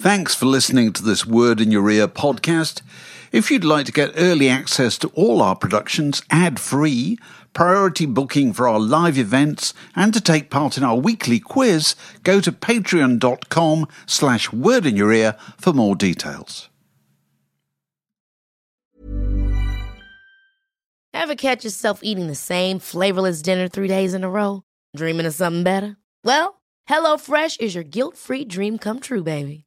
Thanks for listening to this Word in Your Ear podcast. If you'd like to get early access to all our productions ad free, priority booking for our live events, and to take part in our weekly quiz, go to patreon.com slash word in your ear for more details. Ever catch yourself eating the same flavorless dinner three days in a row? Dreaming of something better? Well, HelloFresh is your guilt-free dream come true, baby.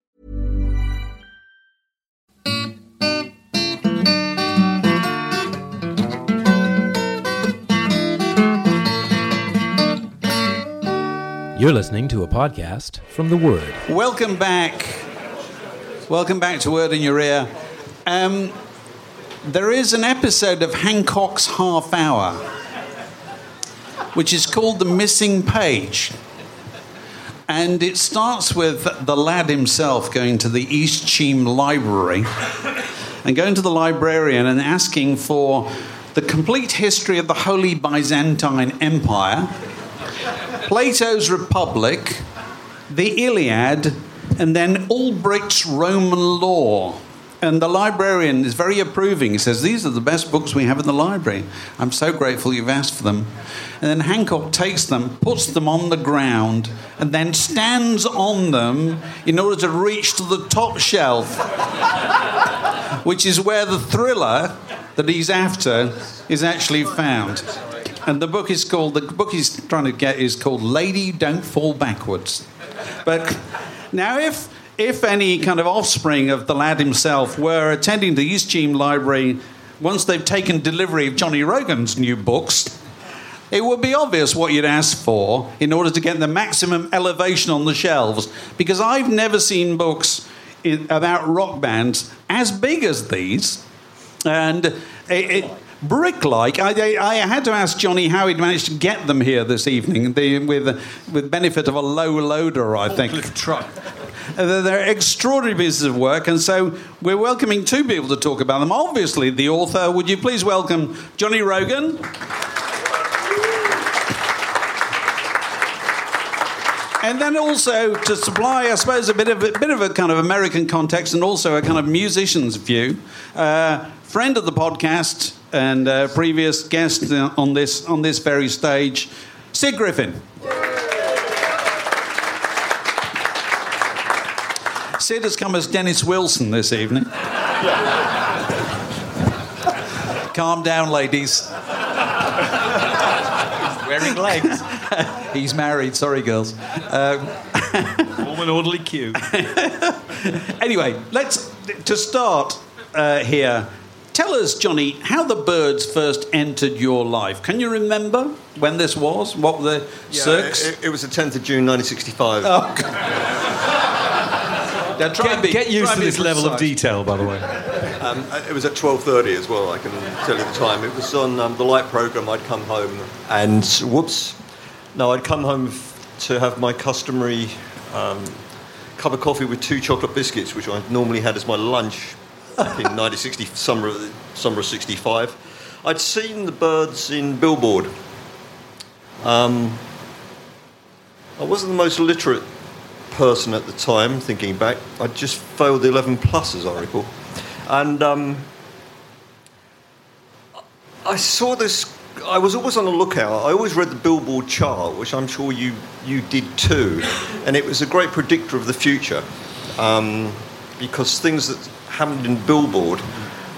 You're listening to a podcast from The Word. Welcome back. Welcome back to Word in Your Ear. Um, there is an episode of Hancock's Half Hour, which is called The Missing Page. And it starts with the lad himself going to the East Cheam Library and going to the librarian and asking for the complete history of the Holy Byzantine Empire, Plato's Republic, the Iliad, and then Albrecht's Roman law. And the librarian is very approving. He says, These are the best books we have in the library. I'm so grateful you've asked for them. And then Hancock takes them, puts them on the ground, and then stands on them in order to reach to the top shelf, which is where the thriller that he's after is actually found. And the book is called, the book he's trying to get is called Lady Don't Fall Backwards. But now, if if any kind of offspring of the lad himself were attending the East Cheam Library once they've taken delivery of Johnny Rogan's new books, it would be obvious what you'd ask for in order to get the maximum elevation on the shelves. Because I've never seen books in, about rock bands as big as these, and it. it brick-like. I, I, I, had to ask Johnny how he'd managed to get them here this evening, the, with with benefit of a low loader, I think. truck. Uh, They're extraordinary pieces of work, and so we're welcoming two people to talk about them. Obviously, the author. Would you please welcome Johnny Rogan? And then also to supply, I suppose, a bit of a bit of a kind of American context, and also a kind of musician's view. Uh, friend of the podcast and uh, previous guest uh, on this on this very stage, Sid Griffin. Sid has come as Dennis Wilson this evening. Calm down, ladies. He's Wearing legs. He's married. Sorry, girls. Um, Form an orderly queue. anyway, let's to start uh, here. Tell us, Johnny, how the Byrds first entered your life. Can you remember when this was? What were the circs? it, it was the 10th of June 1965. Oh, God. Now, try and Get, be- get used try to this level of detail, by the way. Um, it was at 12.30 as well, I can tell you the time. It was on um, the light programme. I'd come home and, whoops, no, I'd come home f- to have my customary um, cup of coffee with two chocolate biscuits, which I normally had as my lunch back in 1960, summer, of- summer of 65. I'd seen the Byrds in Billboard. Um, I wasn't the most literate person at the time, thinking back. I'd just failed the 11 plus, as I recall. And um, I saw this. I was always on the lookout. I always read the Billboard chart, which I'm sure you you did too, and it was a great predictor of the future, um, because things that happened in Billboard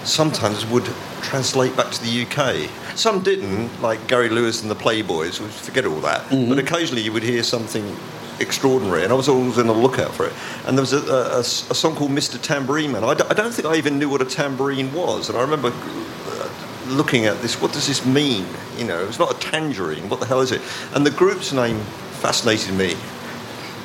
sometimes would translate back to the UK. Some didn't, like Gary Lewis and the Playboys. Forget all that. But occasionally you would hear something extraordinary, and I was always on the lookout for it. And there was a song called Mr. Tambourine Man. I, d- I don't think I even knew what a tambourine was, and I remember uh, looking at this. What does this mean? You know, it's not a tangerine. What the hell is it? And the group's name fascinated me.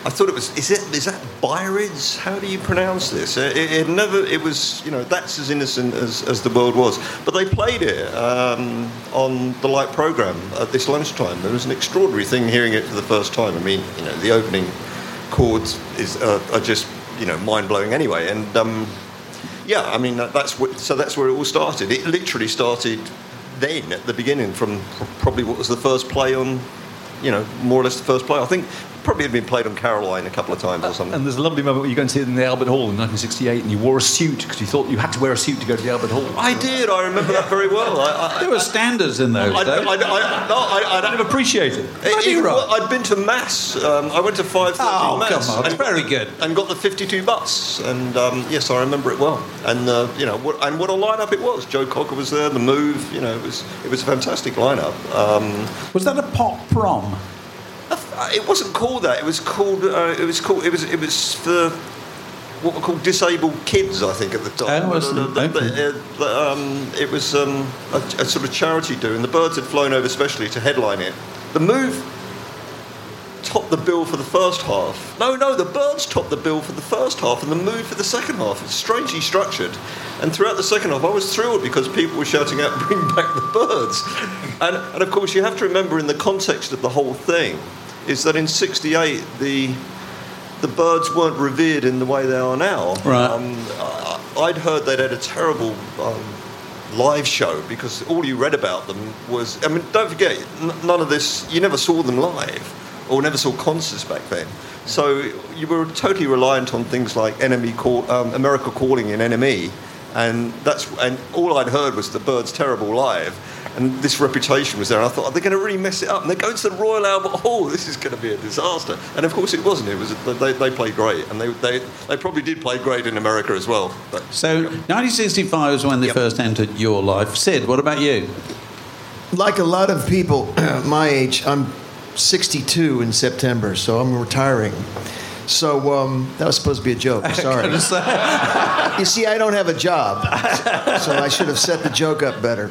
I thought it was. Is it? Is that Byrids? How do you pronounce this? It, it, it never. It was. You know, that's as innocent as, as the world was. But they played it um, on the light program at this lunchtime. It was an extraordinary thing hearing it for the first time. I mean, you know, the opening chords is uh, are just you know mind blowing anyway. And um, yeah, I mean that, that's what, so that's where it all started. It literally started then at the beginning from probably what was the first play on. You know, more or less the first play. I think probably had been played on Caroline a couple of times or something. And there's a lovely moment where you go and see it in the Albert Hall in 1968, and you wore a suit because you thought you had to wear a suit to go to the Albert Hall. I did. I remember that very well. I, I, There were standards in those I, days. I, I, no, I, I, appreciate it. It- well, I'd been to mass. Um, I went to five thirty Oh, mass. come on, and very good. And got the fifty-two bus, and um, yes, I remember it well. And uh, you know, what, and what a lineup it was. Joe Cocker was there. The Move. You know, it was it was a fantastic lineup. Um, Was that a pop prom? Uh, it wasn't called that. It was called. Uh, it was called. It was. It was for what were called disabled kids, I think, at the time. Oh, uh, the, um, it was um, a, a sort of charity do, and the Byrds had flown over specially to headline it. The move topped the bill for the first half. No, no, the Byrds topped the bill for the first half, and the move for the second half. It's strangely structured. And throughout the second half, I was thrilled because people were shouting out, "Bring back the Byrds!" And, and of course, you have to remember in the context of the whole thing is that in '68 the the Byrds weren't revered in the way they are now. Right. Um, I'd heard they'd had a terrible um, live show because all you read about them was. I mean, don't forget, n- none of this. You never saw them live, or never saw concerts back then. So you were totally reliant on things like Enemy Call, um, America Calling in NME, and that's and all I'd heard was the Byrds terrible live. And this reputation was there, and I thought, are they going to really mess it up? And they're going to the Royal Albert Hall. This is going to be a disaster. And of course, it wasn't. It was they, they played great, and they, they, they probably did play great in America as well. But So 1965 was when they Yep. first entered your life. Sid, what about you? Like a lot of people my age, I'm 62 in September, so I'm retiring. So um, that was supposed to be a joke. Sorry. you see, I don't have a job, so I should have set the joke up better.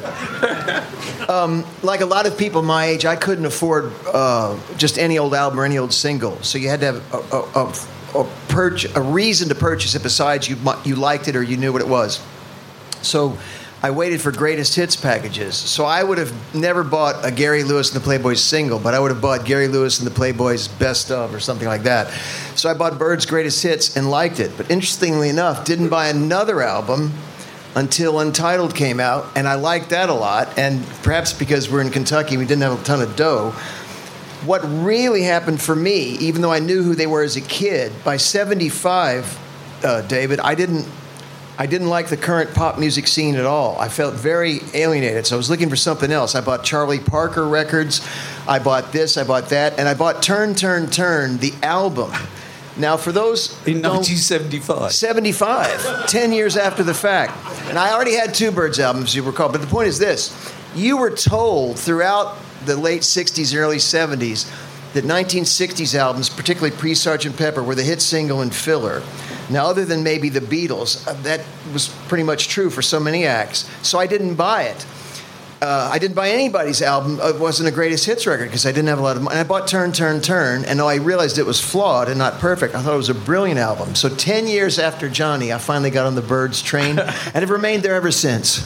Um, like a lot of people my age, I couldn't afford uh, just any old album or any old single. So you had to have a, a, a, a, purch- a reason to purchase it besides you, you liked it or you knew what it was. So I waited for greatest hits packages. So I would have never bought a Gary Lewis and the Playboys single, but I would have bought Gary Lewis and the Playboys best of or something like that. So I bought Byrds' greatest hits and liked it. But interestingly enough, didn't buy another album until Untitled came out, and I liked that a lot. And perhaps because we're in Kentucky, we didn't have a ton of dough. What really happened for me, even though I knew who they were as a kid, by 75, uh, David, I didn't I didn't like the current pop music scene at all. I felt very alienated, so I was looking for something else. I bought Charlie Parker records, I bought this, I bought that, and I bought Turn, Turn, Turn, the album. Now, for those In don't- 1975. 75, 10 years after the fact. And I already had two Byrds albums, you recall. But the point is this you were told throughout the late 60s early 70s that 1960s albums, particularly pre Sergeant Pepper, were the hit single and filler. Now, other than maybe the Beatles, uh, that was pretty much true for so many acts. So I didn't buy it. Uh, I didn't buy anybody's album. It wasn't a greatest hits record because I didn't have a lot of money. And I bought Turn, Turn, Turn, and though I realized it was flawed and not perfect, I thought it was a brilliant album. So 10 years after Johnny, I finally got on the Byrds train and have remained there ever since.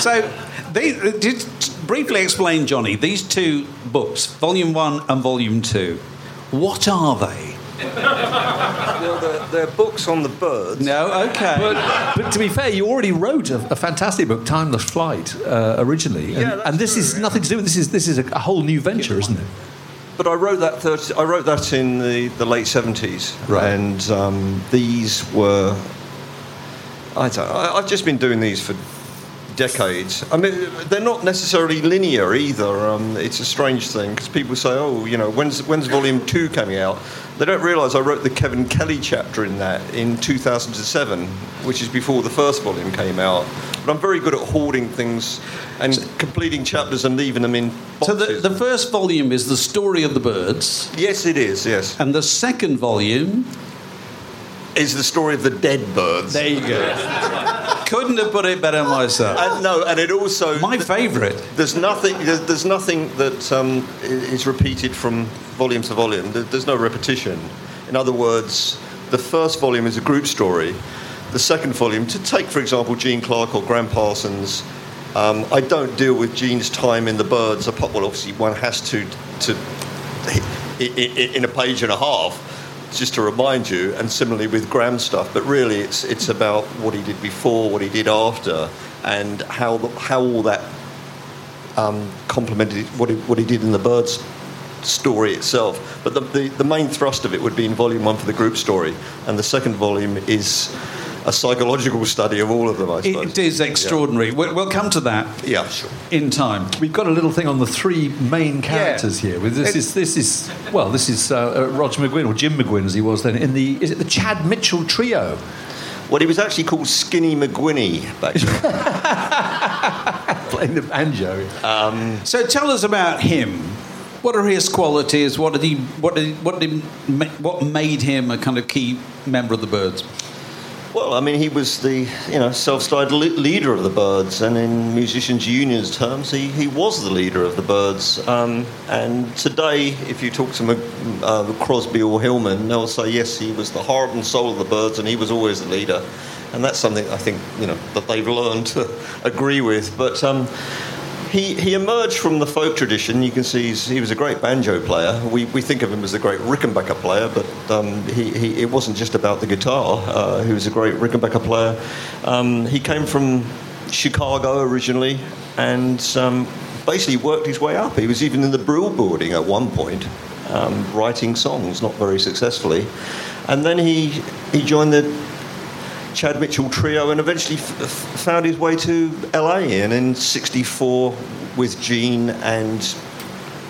So, they, uh, did briefly explain, Johnny, these two books, Volume 1 and Volume 2, what are they? they're, they're books on the Byrds. No, okay. But, but to be fair, you already wrote a, a fantastic book, Timeless Flight, uh, originally, and, Yeah, and this is true. nothing to do with this. Is this is a, a whole new venture, isn't it? But I wrote that 30, I wrote that in the, the late seventies, Right. and um, these were. I don't. I, I've just been doing these for decades. I mean, they're not necessarily linear either. Um, it's a strange thing because people say, "Oh, you know, when's when's Volume Two coming out?" They don't realise I wrote the Kevin Kelly chapter in that in 2007, which is before the first volume came out. But I'm very good at hoarding things and completing chapters and leaving them in So the, the first volume is the story of the Byrds, yes, it is. Yes, and the second volume. Is the story of the dead Byrds. There you go. Couldn't have put it better myself. And no, and it also My favourite. There's nothing. There's, there's nothing that um, is repeated from volume to volume. There- There's no repetition. In other words, the first volume is a group story. The second volume, to take for example Gene Clark or Gram Parsons, um, I don't deal with Gene's time in the Byrds. apart- Well, obviously one has to to in a page and a half, just to remind you. And similarly with Graham stuff, but really it's it's about what he did before, what he did after, and how the, how all that um, complemented what he, what he did in the Byrds story itself. But the, the, the main thrust of it would be in volume one for the group story, and the second volume is a psychological study of all of them. I suppose. It is extraordinary. We'll, we'll come to that Yeah, sure. in time. We've got a little thing on the three main characters here. This It- is this is well, this is uh, uh, Roger McGuinn or Jim McGuinn as he was then in the is it the Chad Mitchell trio? Well, he was actually called Skinny McGuinny back then. playing the banjo. So tell us about him. What are his qualities? What did he? What did? What did? ma- What made him a kind of key member of the Byrds? Well, I mean, he was the you know self-styled le- leader of the Byrds, and in musicians' unions terms, he, he was the leader of the Byrds. Um, and today, if you talk to Mc, uh, Crosby or Hillman, they'll say yes, he was the heart and soul of the Byrds, and he was always the leader. And that's something I think you know that they've learned to agree with. But um, he, he emerged from the folk tradition. You can see he was a great banjo player. We, we think of him as a great Rickenbacker player, but um, he, he, it wasn't just about the guitar. Uh, he was a great Rickenbacker player. Um, he came from Chicago originally and um, basically worked his way up. He was even in the Brill Building at one point, um, writing songs, not very successfully. And then he, he joined the Chad Mitchell trio and eventually f- found his way to LA. And in '64, with Gene and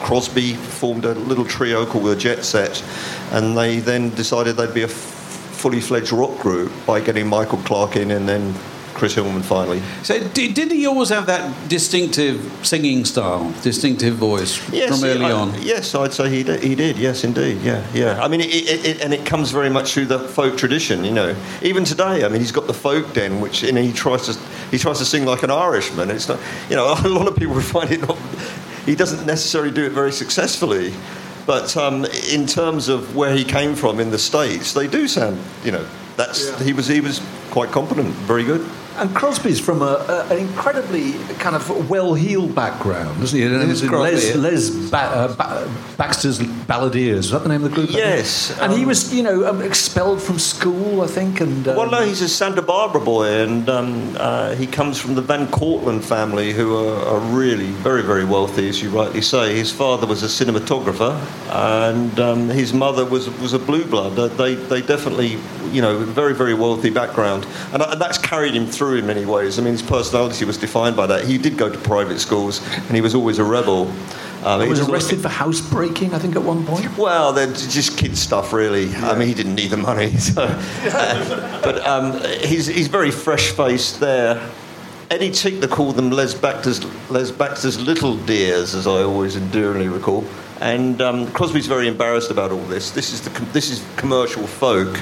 Crosby, formed a little trio called the Jet Set, and they then decided they'd be a f- fully fledged rock group by getting Michael Clarke in and then Chris Hillman finally. So did, did he always have that distinctive singing style, distinctive voice from early I- on? Yes, I'd say he did, he did. Yes, indeed. Yeah, yeah. I mean, it, it, it, and it comes very much through the folk tradition. You know, even today. I mean, he's got the folk den, which you know, he tries to he tries to sing like an Irishman. It's not. You know, a lot of people would find it not. He doesn't necessarily do it very successfully. But um, in terms of where he came from in the states, they do sound. You know, that's he was he was quite competent, very good. And Crosby's from a, a, an incredibly kind of well-heeled background, isn't he? And Who's Crosby? Les, Les ba- uh, ba- Baxter's Balladeers. Is that the name of the group? Yes, And he um, was, you know, um, expelled from school, I think. And um, Well, no, he's a Santa Barbara boy, and um, uh, he comes from the Van Cortlandt family, who are, are really very, very wealthy, as you rightly say. His father was a cinematographer, and um, his mother was was a blue blood. They they definitely, you know, very, very wealthy background, and, uh, that's carried him through in many ways. I mean, his personality was defined by that. He did go to private schools, and he was always a rebel. Um, he was arrested for housebreaking, I think, at one point. well, they're just kid stuff, really. I mean, he didn't need the money. So. but um, he's, he's very fresh faced there. Eddie Tickner called them Les Baxter's, Les Baxter's little dears, as I always enduringly recall. And um, Crosby's very embarrassed about all this. This is, the, com- this is commercial folk.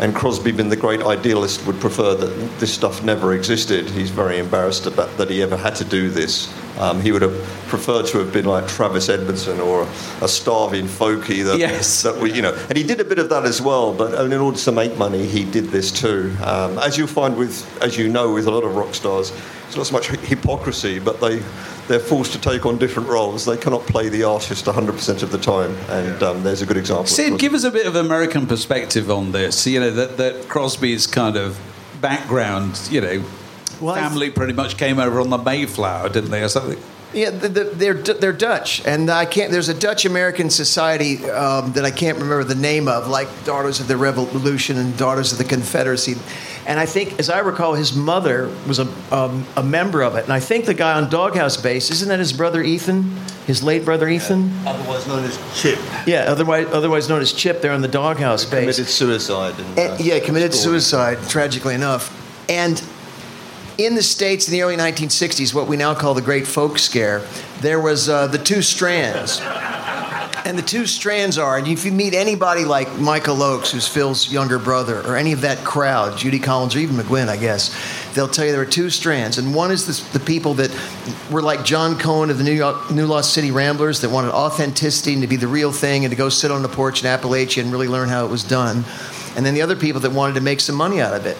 And Crosby, being the great idealist, would prefer that this stuff never existed. He's very embarrassed about that he ever had to do this. Um, he would have preferred to have been like Travis Edmonson or a, a starving folkie that, Yes. that we, you know. And he did a bit of that as well, but in order to make money, he did this too. Um, as you'll find with, as you know, with a lot of rock stars, it's not so much hypocrisy, but they they're forced to take on different roles. They cannot play the artist 100% of the time, and um, there's a good example. of Sid, give us a bit of American perspective on this. You know that that Crosby's kind of background. You know, Well, family pretty much came over on the Mayflower, didn't they, or something? Yeah, the, the, they're they're Dutch, and I can't. There's a Dutch American society um, that I can't remember the name of, like Daughters of the Revolution and Daughters of the Confederacy. And I think, as I recall, his mother was a um, a member of it. And I think the guy on Doghouse Bass isn't that his brother Ethan, his late brother Ethan? Otherwise known as Chip. Yeah, otherwise otherwise known as Chip. There on the Doghouse Bass. Committed suicide. And, And- uh, yeah, committed story. suicide, tragically enough. And in the States in the early 1960s, what we now call the Great Folk Scare, there was uh, the two strands. And the two strands are, and if you meet anybody like Michael Ochs, who's Phil's younger brother, or any of that crowd, Judy Collins, or even McGuinn, I guess, they'll tell you there are two strands. And one is the, the people that were like John Cohen of the New, York, New Lost City Ramblers, that wanted authenticity and to be the real thing and to go sit on the porch in Appalachia and really learn how it was done. And then the other people that wanted to make some money out of it.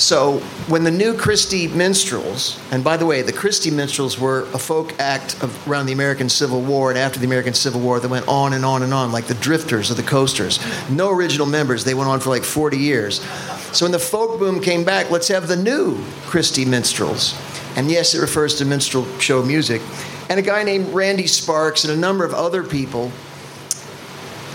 So when the new Christy Minstrels, and by the way, the Christy Minstrels were a folk act of, around the American Civil War and after the American Civil War that went on and on and on, like the Drifters or the Coasters. No original members. They went on for like 40 years. So when the folk boom came back, let's have the new Christy Minstrels. And yes, it refers to minstrel show music. And a guy named Randy Sparks and a number of other people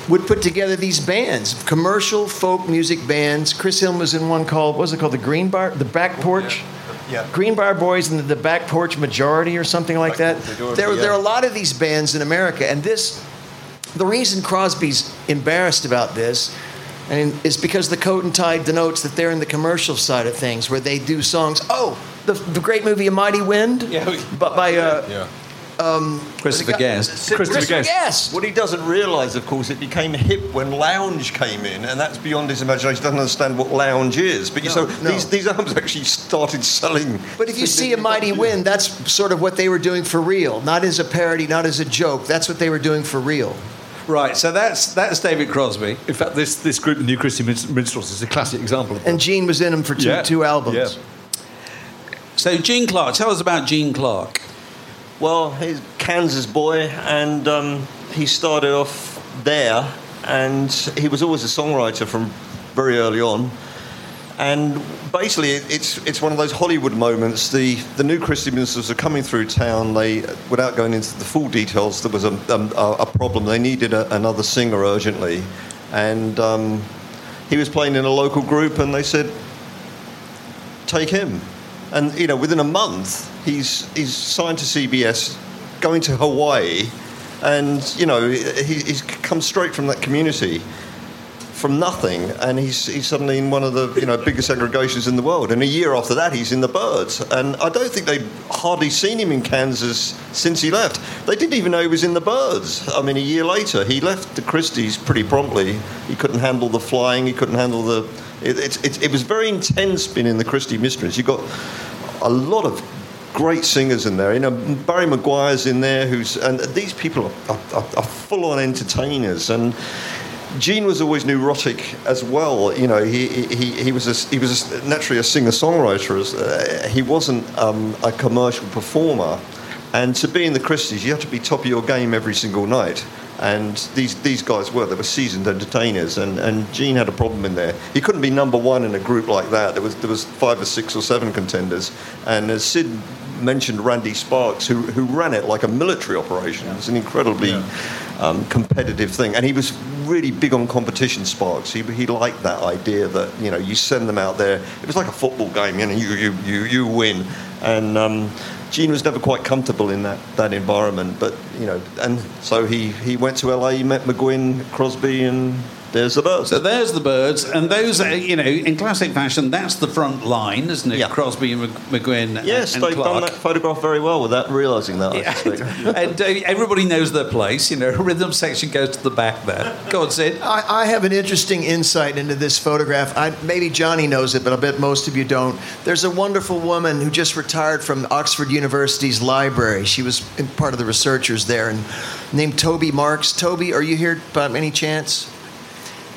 would put together these bands, commercial folk music bands. Chris Hill was in one called, what was it called? The Green Bar, the Back Porch. Yeah. Green Bar Boys and the, the Back Porch Majority or something like that. Porch Majority, there, there are a lot of these bands in America, and this, the reason Crosby's embarrassed about this, and is because the coat and tie denotes that they're in the commercial side of things, where they do songs. Oh, the, the great movie A Mighty Wind, Yeah. but by uh, Yeah. Um, Christopher Guest. Christopher Christopher Guest. Guest. What he doesn't realise, of course, it became hip when lounge came in, and that's beyond his imagination. He doesn't understand what lounge is. But you so no. these these albums actually started selling. But if you see a mighty wind, that's sort of what they were doing for real, not as a parody, not as a joke. That's what they were doing for real. Right, so that's that's David Crosby. In fact, this, this group, the New Christian Minstrels, is a classic example of that. And Gene was in them for two, Yeah. two albums. Yeah. So Gene Clark, tell us about Gene Clark. Well, he's a Kansas boy, and um, he started off there, and he was always a songwriter from very early on. And basically, it's it's one of those Hollywood moments. The the new Christy Minstrels are coming through town. They, without going into the full details, there was a um, a, a problem. They needed a, another singer urgently, and um, he was playing in a local group, and they said, take him. And you know, within a month, he's he's signed to CBS, going to Hawaii, and you know, he, he's come straight from that community, from nothing, and he's he's suddenly in one of the you know biggest aggregations in the world. And a year after that, he's in the Byrds, and I don't think they've hardly seen him in Kansas since he left. They didn't even know he was in the Byrds. I mean, a year later, he left the Christies pretty promptly. He couldn't handle the flying. He couldn't handle the. It, it, it, it was very intense being in the Christie Mysteries. You got a lot of great singers in there. You know, Barry McGuire's in there, who's and these people are, are, are full-on entertainers and. Gene was always neurotic as well. You know, he, he, he was a, he was a, naturally a singer-songwriter. Uh, he wasn't um, a commercial performer, and to be in the Christies, you have to be top of your game every single night. And these these guys were they were seasoned entertainers, and, and Gene had a problem in there. He couldn't be number one in a group like that. There was there was five or six or seven contenders, and as Sid mentioned, Randy Sparks, who who ran it like a military operation. It was an incredibly um, competitive thing, and he was really big on competition. Sparks, he he liked that idea that you know you send them out there. It was like a football game, you know, you you you, you win, and. Um, Gene was never quite comfortable in that, that environment, but you know, and so he, he went to LA, he met McGuinn, Crosby, and there's the Byrds. So there's the Byrds, and those, are, you know, in classic fashion, that's the front line, isn't it? Yeah. Crosby and Mc- McGuinn yes, and they've done that photograph very well without realising that. Yeah. and uh, everybody knows their place. You know, rhythm section goes to the back there. Go on, Sid. I, I have an interesting insight into this photograph. I, maybe Johnny knows it, but I bet most of you don't. There's a wonderful woman who just retired from Oxford University's library. She was part of the researchers there, and named Toby Marks. Toby, are you here by any chance?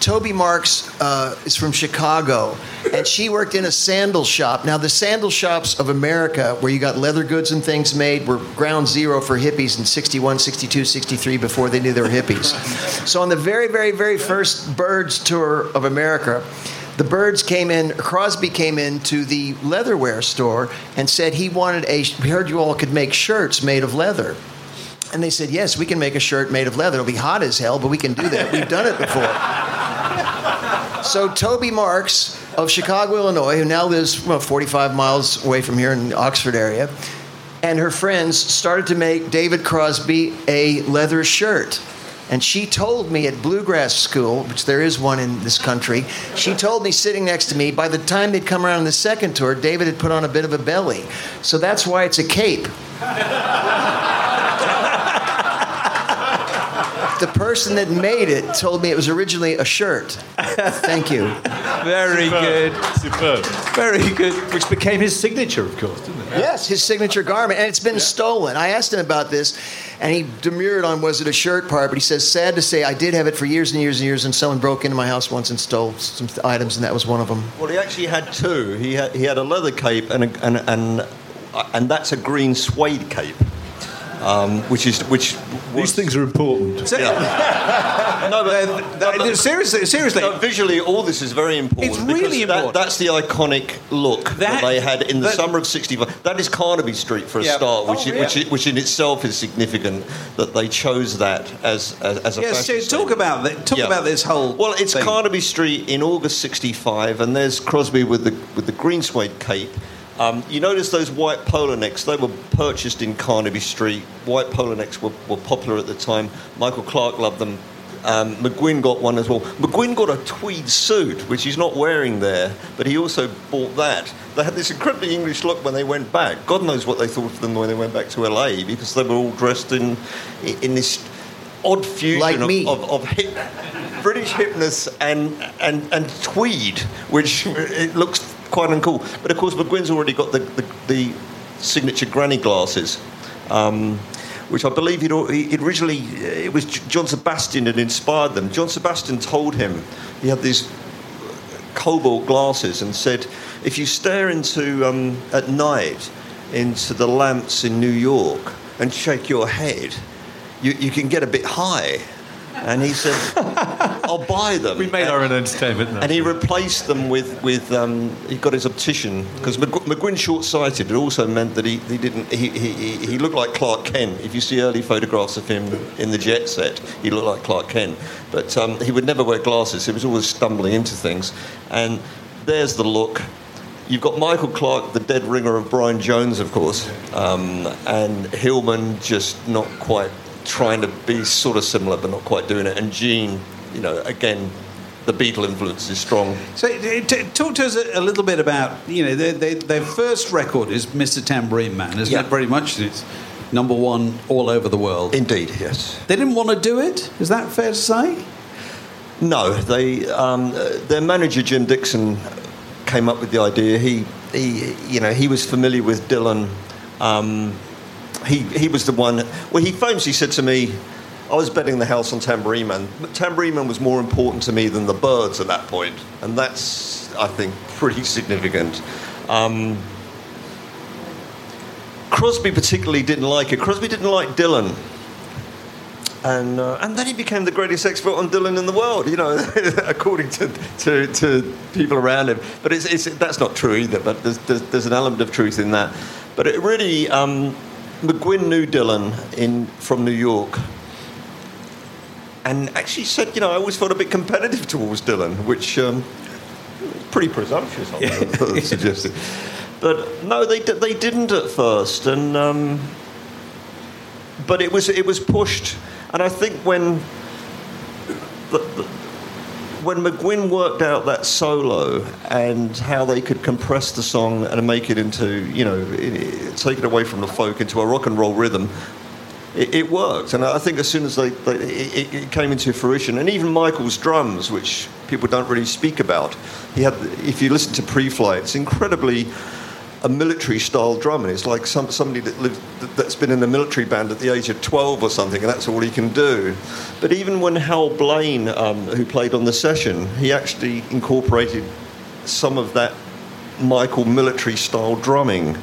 Toby Marks uh, is from Chicago, and she worked in a sandal shop. Now, the sandal shops of America, where you got leather goods and things made, were ground zero for hippies in 61, 62, 63 before they knew they were hippies. So, on the very, very, very first Byrds tour of America, the Byrds came in. Crosby came into the leatherware store and said he wanted a. We heard you all could make shirts made of leather. And they said, yes, we can make a shirt made of leather. It'll be hot as hell, but we can do that. We've done it before. So Toby Marks of Chicago, Illinois, who now lives well, 45 miles away from here in the Oxford area, and her friends started to make David Crosby a leather shirt. And she told me at Bluegrass School, which there is one in this country, she told me sitting next to me, by the time they'd come around on the second tour, David had put on a bit of a belly. So that's why it's a cape. The person that made it told me it was originally a shirt. Thank you. Very good. Superb. Very good. Which became his signature, of course, didn't it? Yes, his signature garment, and it's been stolen. I asked him about this, and he demurred on was it a shirt part, but he says, sad to say, I did have it for years and years and years, and someone broke into my house once and stole some items, and that was one of them. Well, he actually had two. He had, he had a leather cape, and, a, and, and, and that's a green suede cape. Um, which is which. These things are important. no, but, That- that- seriously, seriously. No, visually, all this is very important. It's really because that- important. that's the iconic look that, That- they had in the that- summer of '65. That is Carnaby Street for a Yeah. start, which, Oh, i- which, yeah. which in itself is significant that they chose that as as, as a Yes, fashion so talk about that. Talk Yeah. about this whole. Well, it's thing. Carnaby Street in August '65, and there's Crosby with the with the green suede cape. Um, you notice those white polo necks? They were purchased in Carnaby Street. White polo necks were, were popular at the time. Michael Clarke loved them. Um, McGuinn got one as well. McGuinn got a tweed suit, which he's not wearing there, but he also bought that. They had this incredibly English look when they went back. God knows what they thought of them when they went back to LA because they were all dressed in in this odd fusion Like of, of, of hip, British hipness and, and, and tweed, which it looks quite uncool. But of course, McGuinn's already got the, the, the signature granny glasses, um, which I believe he'd, al- he originally, it was John Sebastian that inspired them. John Sebastian told him he had these cobalt glasses and said, if you stare into, um, at night, into the lamps in New York and shake your head, you, you can get a bit high. And he said, I'll buy them. We made our own entertainment. And he replaced them with, with um, he got his optician because McGuinn short-sighted. It also meant that he, he didn't he, he, he- he looked like Clark Kent. If you see early photographs of him in the jet set, he looked like Clark Kent. But um, he would never wear glasses. He was always stumbling into things. And there's the look. You've got Michael Clarke, the dead ringer of Brian Jones, of course, um, and Hillman just not quite trying to be sort of similar, but not quite doing it. And Gene, you know, again, the Beatle influence is strong. So, t- talk to us a, little bit about you know their, first record is Mr. Tambourine Man, isn't Yeah. it? Very much it's number one all over the world. Indeed, yes. they didn't want to do it. Is that fair to say? No, they um, their manager Jim Dixon came up with the idea. He, he you know, he was familiar with Dylan. Um, he he was the one. Well, he famously said to me, "I was betting the house on Tambourine Man, but Tambourine Man was more important to me than the Byrds at that point, and that's I think pretty significant." Um, Crosby particularly didn't like it. Crosby didn't like Dylan. And, uh, and then he became the greatest expert on Dylan in the world, you know, according to, to, to people around him. But it's, it's, that's not true either, but there's, there's, there's an element of truth in that. But it really, um, McGuinn knew Dylan in, from New York and actually said, you know, I always felt a bit competitive towards Dylan, which um, pretty presumptuous, I would suggest it. But no, they, they didn't at first. And. Um, but it was it was pushed, and I think when the, the, when McGuinn worked out that solo and how they could compress the song and make it into you know take it away from the folk into a rock and roll rhythm. It, it worked, and I think as soon as they, they it, it came into fruition, and even Michael's drums, which people don't really speak about, he had. If you listen to Preflyte, it's incredibly a military style drum, and it's like some, somebody that lived, that- that's been in a military band at the age of 12 or something, and that's all he can do. But even when Hal Blaine, um, who played on the session, he actually incorporated some of that Michael military style drumming.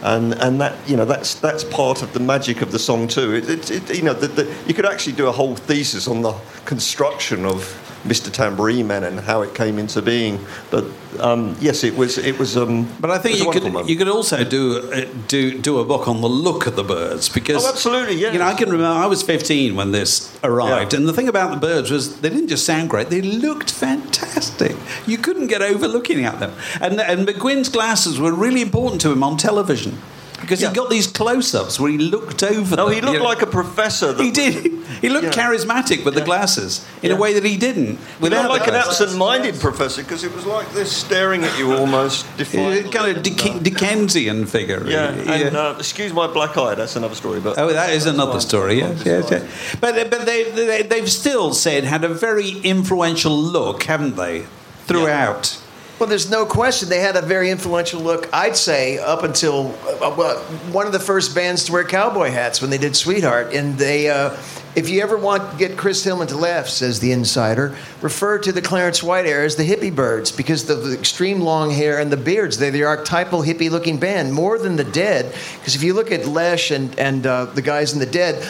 And, and that you know that's that's part of the magic of the song too. It, it, it, you know the, the, you could actually do a whole thesis on the construction of Mr. Tambourine Man and how it came into being. But um, yes, it was it was. Um, But I think it was a you could moment. you could also do uh, do do a book on the look of the Byrds because Oh, absolutely, yeah. You know, I can remember I was 15 when this arrived, Yeah. and the thing about the Byrds was they didn't just sound great; they looked fantastic. You couldn't get over looking at them, and and McGuinn's glasses were really important to him on television because Yeah. he got these close-ups where he looked over. No, them, he looked you know. like a professor. He did. He looked Yeah. charismatic with the glasses in a way that he didn't He without looked like an absent-minded professor because it was like this, staring at you almost. He was Defiant. kind of Dick- Dickensian figure. Yeah, and uh, excuse my black eye. That's another story. But Oh, that is another story. Yes, yes, yes. But but they, they they've still said had a very influential look, haven't they? Throughout. Well, there's no question they had a very influential look. I'd say up until uh, well, one of the first bands to wear cowboy hats when they did "Sweetheart," and they. Uh, if you ever want to get Chris Hillman to laugh, says the insider, refer to the Clarence White era as the hippie Byrds because of the extreme long hair and the beards. They're the archetypal hippie looking band, more than the Dead. Because if you look at Lesh and, and uh, the guys in the Dead,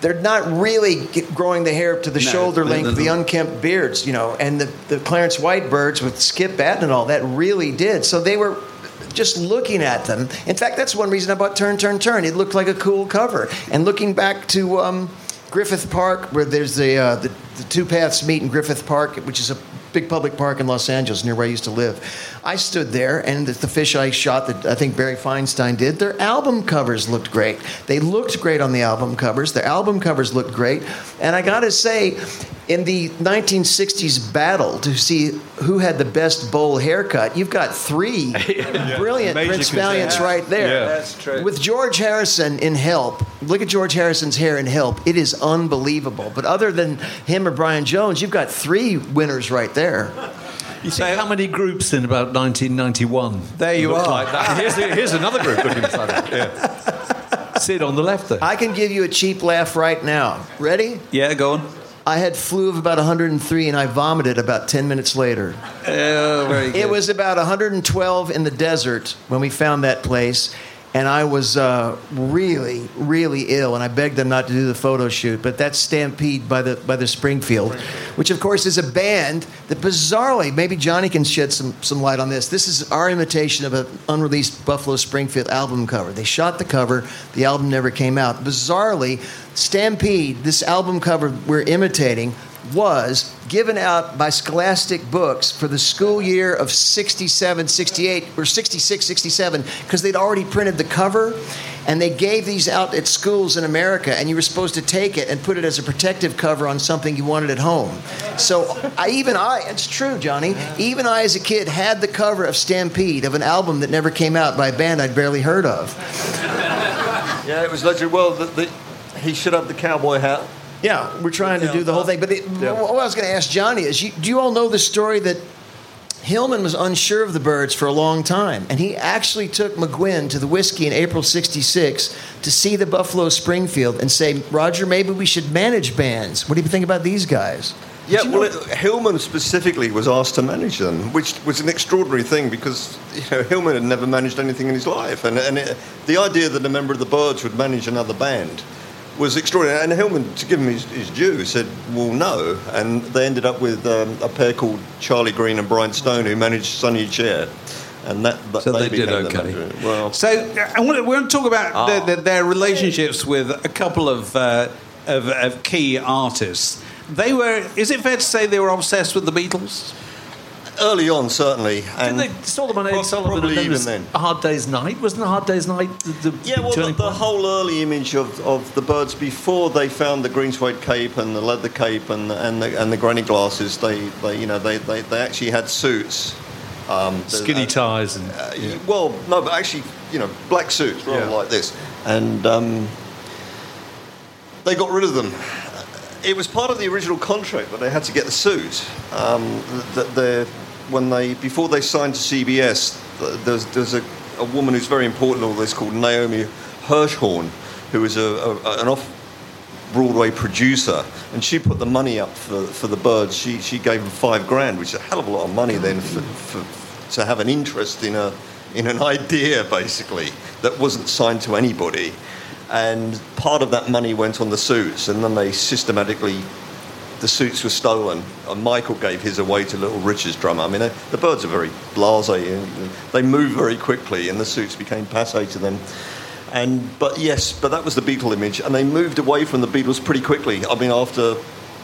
they're not really growing the hair up to the No, shoulder no, length, no, the unkempt beards, you know, and the, the Clarence White Byrds with Skip Battin and all that really did. So they were just looking at them. In fact, that's one reason I bought Turn, Turn, Turn. It looked like a cool cover. And looking back to um, Griffith Park, where there's the, uh, the the two paths meet in Griffith Park, which is a big public park in Los Angeles, near where I used to live. I stood there, and the, the fisheye shot that I think Barry Feinstein did, their album covers looked great. They looked great on the album covers. Their album covers looked great. And I got to say, in the 1960s battle to see who had the best bowl haircut, you've got three brilliant Major Prince Valiants contenders. right there. Yeah. That's true. With George Harrison in Help, look at George Harrison's hair in Help. It is unbelievable. But other than him or Brian Jones, you've got three winners right there. You see how many groups in about 1991? There you are. Like that? Here's, here's another group looking that. Yeah. See it on the left there. I can give you a cheap laugh right now. Ready? Yeah, go on. I had flu of about 103 and I vomited about 10 minutes later. Oh, very good. It was about 112 in the desert when we found that place, and I was uh, really, really ill. And I begged them not to do the photo shoot. But that's Stampede by the by the Springfield, which of course is a band that bizarrely, maybe Johnny can shed some some light on this. This is our imitation of an unreleased Buffalo Springfield album cover. They shot the cover, the album never came out. Bizarrely, Stampede, this album cover we're imitating was given out by Scholastic Books for the school year of 67, 68, or 66, 67, because they'd already printed the cover. And they gave these out at schools in America, and you were supposed to take it and put it as a protective cover on something you wanted at home. So I, even I, it's true, Johnny, even I as a kid had the cover of Stampede of an album that never came out by a band I'd barely heard of. yeah, it was legendary. Well, the, the, he should have the cowboy hat. Yeah, we're trying to do the whole thing. But it, what I was going to ask Johnny is, you, do you all know the story that Hillman was unsure of the Byrds for a long time, and he actually took McGuinn to the whiskey in April '66 to see the Buffalo Springfield and say, Roger, maybe we should manage bands. What do you think about these guys? Yeah, Did you well, it, Hillman specifically was asked to manage them, which was an extraordinary thing because you know Hillman had never managed anything in his life, and, and it, the idea that a member of the Byrds would manage another band was extraordinary. And Hillman, to give him his, his due, said, "Well, no," and they ended up with um, a pair called Charlie Green and Brian Stone, who managed Sonny Cher, and that, that So they did became the okay. manager. Well, So uh, I want to, we want to talk about Ah. their, their, their relationships with a couple of, uh, of of key artists. They were. Is it fair to say they were obsessed with the Beatles? Early on, certainly, and Didn't they saw them on Ed Pro- Sullivan probably and then even then. A Hard Day's Night? Wasn't A Hard Day's Night the, the Yeah, well, the, turning the whole early image of, of the Byrds before they found the green suede cape and the leather cape and the, and the, and the granny glasses, they, they you know they, they, they actually had suits. Um, Skinny uh, ties and uh, Well, no, but actually, you know, black suits, rather Yeah. like this, and um, they got rid of them. It was part of the original contract that they had to get the suit. Um, that the when they before they signed to CBS, th- there's there's a, a woman who's very important in all this called Naomi Hirschhorn, who is a, a, an off Broadway producer, and she put the money up for, for the Byrds. She, she gave them five grand, which is a hell of a lot of money then for, for, to have an interest in a in an idea basically that wasn't signed to anybody. And part of that money went on the suits, and then they systematically the suits were stolen. And Michael gave his away to Little Richard's drummer. I mean, the Byrds are very blasé. They move very quickly, and the suits became passe to them. And but yes, but that was the Beatle image, and they moved away from the Beatles pretty quickly. I mean, after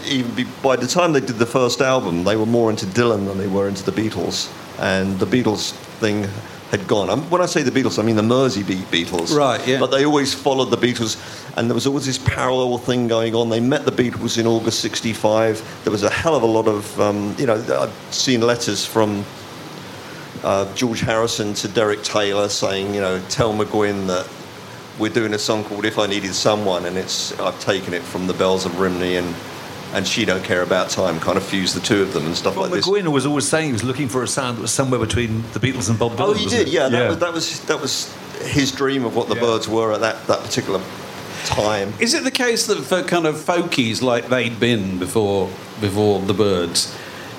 even be, by the time they did the first album, they were more into Dylan than they were into the Beatles, and the Beatles thing had gone. Um, when I say the Beatles, I mean the Mersey Beat Beatles. Right, yeah. But they always followed the Beatles, and there was always this parallel thing going on. They met the Beatles in August '65. There was a hell of a lot of, um, you know, I've seen letters from uh, George Harrison to Derek Taylor saying, you know, tell McGuinn that we're doing a song called "If I Needed Someone," and it's I've taken it from the Bells of Rhymney and. And she don't care about time. Kind of fuse the two of them and stuff Well, like this. McGuinn was always saying he was looking for a sound that was somewhere between the Beatles and Bob Dylan. Oh, he did. it? Yeah, that, Was, that was that was his dream of what the Yeah. Byrds were at that, that particular time. Is it the case that for kind of folkies like they'd been before before the Byrds,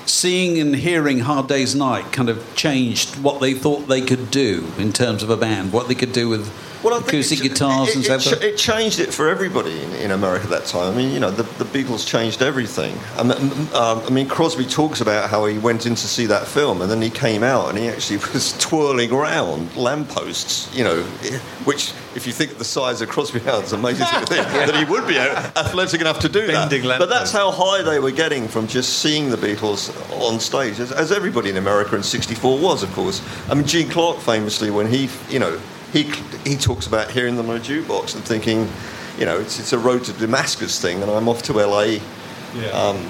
seeing and hearing Hard Day's Night kind of changed what they thought they could do in terms of a band, what they could do with Well, I think acoustic it- guitars it, and it, so it, it changed it for everybody in, in America that time. I mean, you know, the, the Beatles changed everything. I mean, um, I mean, Crosby talks about how he went in to see that film and then he came out and he actually was twirling around lampposts, you know, which, if you think of the size of Crosby now, it's amazing to think that he would be athletic enough to do Bending that. But that's how high they were getting from just seeing the Beatles on stage, as, as everybody in America in '64 was, of course. I mean, Gene Clark famously, when he, you know, he he talks about hearing them on a jukebox and thinking, you know, it's it's a road to Damascus thing, and I'm off to LA. Um,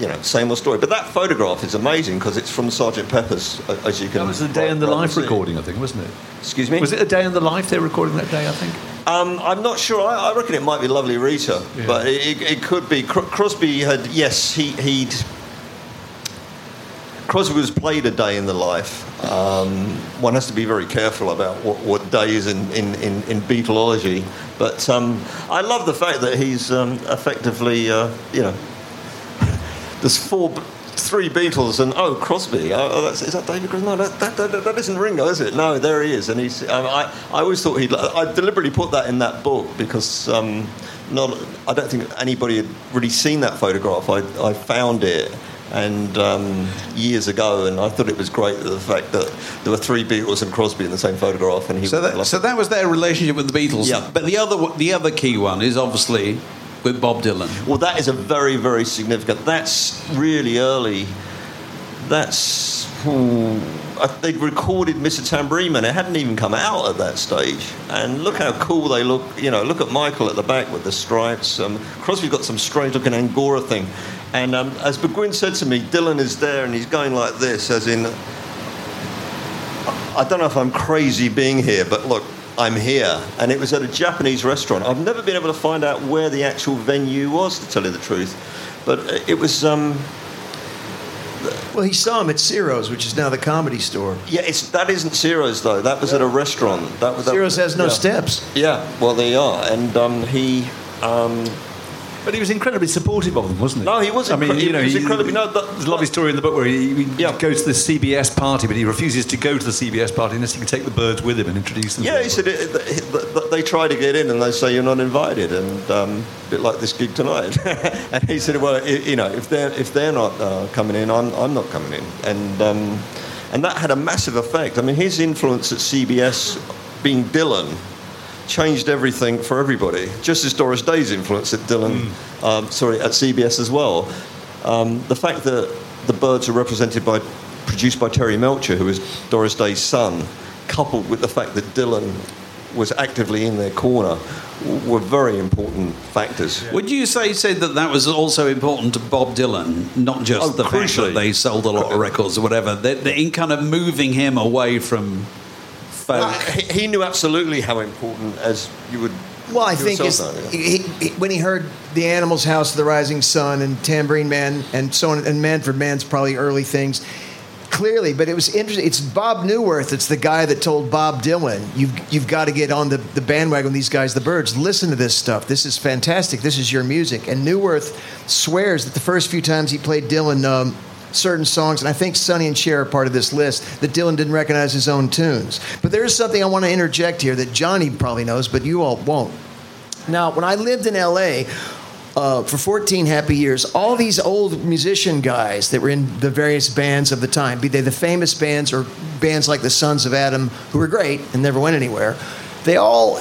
you know, same old story. But that photograph is amazing because it's from Sergeant Pepper's, uh, as you can. That was a day in the life see. recording, I think, wasn't it? Excuse me. Was it a day in the life they were recording that day? I think. Um, I'm not sure. I, I reckon it might be Lovely Rita, Yeah. but it, it, could be. Cro- Crosby had yes, he, he'd. Crosby was played a day in the life. Um, one has to be very careful about what, what days in, in, in, in Beatleology. But um, I love the fact that he's um, effectively, uh, you know, there's four, three Beatles, and oh Crosby, oh, oh, is that David Crosby? No, that, that, that, that isn't Ringo, is it? No, there he is, and he's. Um, I, I always thought he'd. I deliberately put that in that book because um, not. I don't think anybody had really seen that photograph. I, I found it. And um, years ago, and I thought it was great the fact that there were three Beatles and Crosby in the same photograph, and he So that, so that was their relationship with the Beatles. Yeah. But the other the other key one is obviously with Bob Dylan. Well, that is a very, very significant. That's really early. That's. hmm, I- they'd recorded Mr. Tambourine Man. It hadn't even come out at that stage. And look how cool they look. You know, look at Michael at the back with the stripes. Um, Crosby's got some strange looking Angora thing. And um, as McGuinn said to me, Dylan is there and he's going like this, as in, I don't know if I'm crazy being here, but look, I'm here. And it was at a Japanese restaurant. I've never been able to find out where the actual venue was, to tell you the truth. But it was, um, Well, he saw him at Ciro's, which is now the comedy store. yeah, it's, that isn't Ciro's though. That was at a restaurant. That was that- Ciro's has no yeah. steps. Yeah, well, they are. And um, he. Um, But he was incredibly supportive of them, wasn't he? No, he was I mean, you know, he was incredibly- no, that- there's a lovely story in the book where he, he Yeah. goes to the CBS party, but he refuses to go to the CBS party unless he can take the Byrds with him and introduce them. to Yeah, he said it- they try to get in and they say you're not invited, and um, a bit like this gig tonight. and he said, well, you know, if they're if they're not uh, coming in, I'm I'm not coming in, and um, and that had a massive effect. I mean, his influence at CBS, being Dylan, changed everything for everybody. Just as Doris Day's influence at Dylan, um, sorry, at CBS as well. Um, the fact that the Byrds are represented by, produced by Terry Melcher, who is Doris Day's son, coupled with the fact that Dylan was actively in their corner, were very important factors. Would you say said that that was also important to Bob Dylan, not just Oh, the fact that they sold a lot of records or whatever, in kind of moving him away from folk? Uh, he, he knew absolutely how important, as you would. Well, I think yourself yeah. he, he, when he heard the Animals' House of the Rising Sun and Tambourine Man and so on, and Manfred Mann's probably early things. Clearly, but it was interesting. It's Bob Neuwirth. It's the guy that told Bob Dylan, "You've you've got to get on the, the bandwagon. with These guys, the Byrds. Listen to this stuff. This is fantastic. This is your music." And Newworth swears that the first few times he played Dylan um, certain songs, and I think Sonny and Cher are part of this list, that Dylan didn't recognize his own tunes. But there is something I want to interject here that Johnny probably knows, but you all won't. Now, when I lived in LA, uh, for 14 happy years. All these old musician guys that were in the various bands of the time, be they the famous bands or bands like the Sons of Adam, who were great and never went anywhere, they all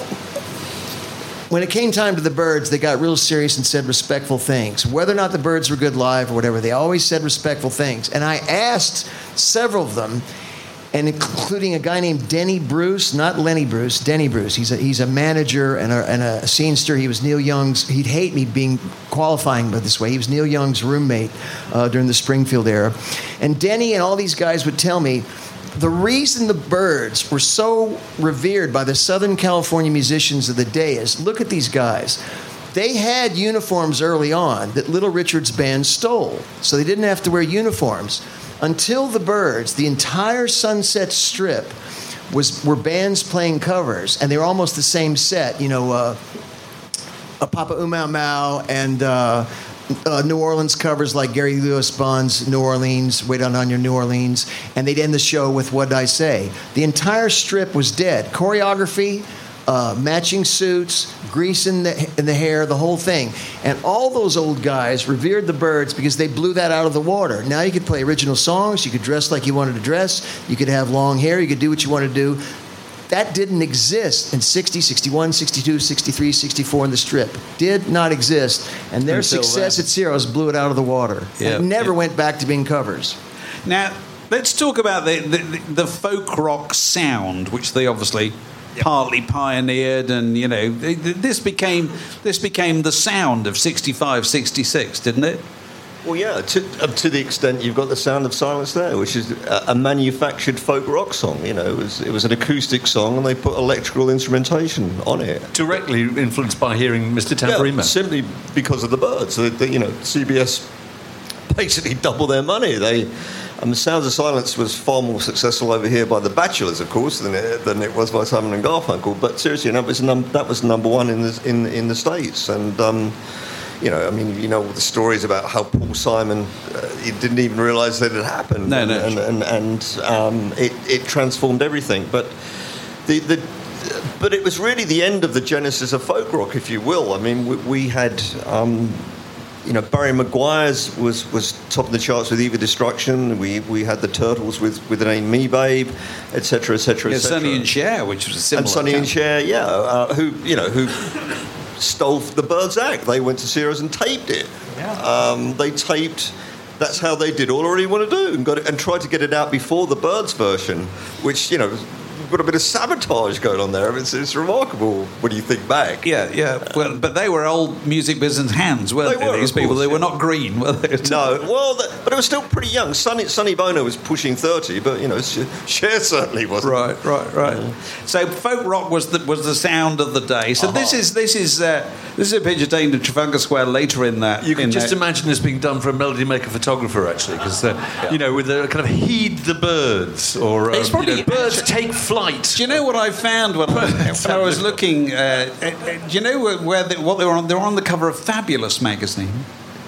when it came time to the Byrds, they got real serious and said respectful things. Whether or not the Byrds were good live or whatever, they always said respectful things. And I asked several of them, and including a guy named Denny Bruce, not Lenny Bruce, Denny Bruce. He's a, he's a manager and a, and a scenester. He was Neil Young's, he'd hate me being qualifying by this way. He was Neil Young's roommate uh, during the Springfield era. And Denny and all these guys would tell me, the reason the Byrds were so revered by the Southern California musicians of the day is look at these guys. They had uniforms early on that Little Richard's band stole, so they didn't have to wear uniforms. Until the Byrds, the entire Sunset Strip was were bands playing covers, and they were almost the same set. You know, uh, a Papa-Oom-Mow-Mow and uh, uh, New Orleans covers like Gary U.S. Bonds' New Orleans, Wait on on your New Orleans, and they'd end the show with What Did I Say? The entire strip was dead. Choreography, uh, matching suits, grease in the, in the hair, the whole thing. And all those old guys revered the Byrds because they blew that out of the water. Now you could play original songs, you could dress like you wanted to dress, you could have long hair, you could do what you wanted to do. That didn't exist in 60, 61, 62, 63, 64 in the strip. Did not exist. And their Until success then. at Ciro's blew it out of the water. Yeah, and never yeah. went back to being covers. Now, let's talk about the, the, the folk rock sound, which they obviously partly pioneered, and you know, th- th- this became this became the sound of 65, 66, didn't it? Well, yeah, to, uh, to the extent you've got the sound of silence there, which is a, a manufactured folk rock song. You know, it was, it was an acoustic song, and they put electrical instrumentation on it. Directly influenced by hearing Mr. Tambourine Man. simply because of the Byrds. They, they- you know, CBS basically double their money. They, and the Sounds of Silence was far more successful over here by the Bachelors, of course, than it, than it was by Simon and Garfunkel. But seriously, that was num- that was number one in the in in the states, and. Um, you know, I mean, you know all the stories about how Paul Simon uh, he didn't even realise that it happened, No, and, no, and, and, and um, it, it transformed everything. But the, the but it was really the end of the genesis of folk rock, if you will. I mean, we, we had. Um, you know, Barry McGuire's was, was top of the charts with Eve of Destruction. We we had the Turtles with with the name Me Babe, etc. etc. Etc. Sonny and Cher, which was similar. and Sonny and Cher, yeah, uh, who you know who stole the Byrds Act. They went to Ciro's and taped it. Um, they taped. That's how they did all they want to do, and got it, and tried to get it out before the Byrds version, which you know. Got a bit of sabotage going on there. It's, it's remarkable when you think back. Yeah, yeah. Well, but they were old music business hands, weren't They they? were, These people, course, they were yeah. not green, were they? No, well, th but it was still pretty young. Sonny, Sonny Bono was pushing 30, but, you know, Sh- Cher certainly wasn't. Right, right, right. So folk rock was the was the sound of the day. So this is this is uh, this is a picture taken at Trafalgar Square later in that. You can just that- imagine this being done for a melody maker photographer, actually, because uh, you know, with the kind of heed the birds or um, It's probably- you know, birds take flight. Do you know what I found when I, when I was looking? Uh, uh, do you know where, where they, what they were on? They were on the cover of Fabulous magazine.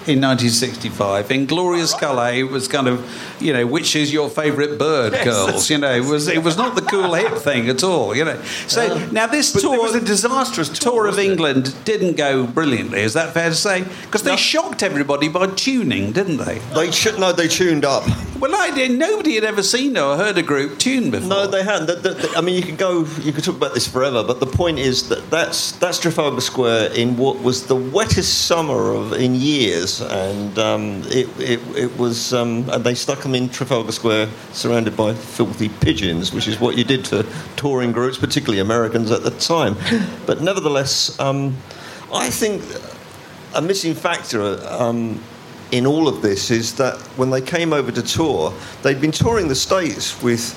In 1965, Inglorious Colour, it was kind of, you know, which is your favourite bird, girls? You know, it was it was not the cool hip thing at all. You know, so now this tour was a disastrous tour, tour of wasn't it? England didn't go brilliantly. Is that fair to say? Because they No. shocked everybody by tuning, didn't they? They should no, they tuned up. Well, I did. Nobody had ever seen or heard a group tune before. No, they hadn't. The- the- the- I mean, you could go, you could talk about this forever, but the point is that that's that's Trafalgar Square in what was the wettest summer of in years, and um, it, it it was, um, and they stuck them in Trafalgar Square, surrounded by filthy pigeons, which is what you did to touring groups, particularly Americans at the time. But nevertheless, um, I think a missing factor. Um, in all of this is that when they came over to tour, they'd been touring the States with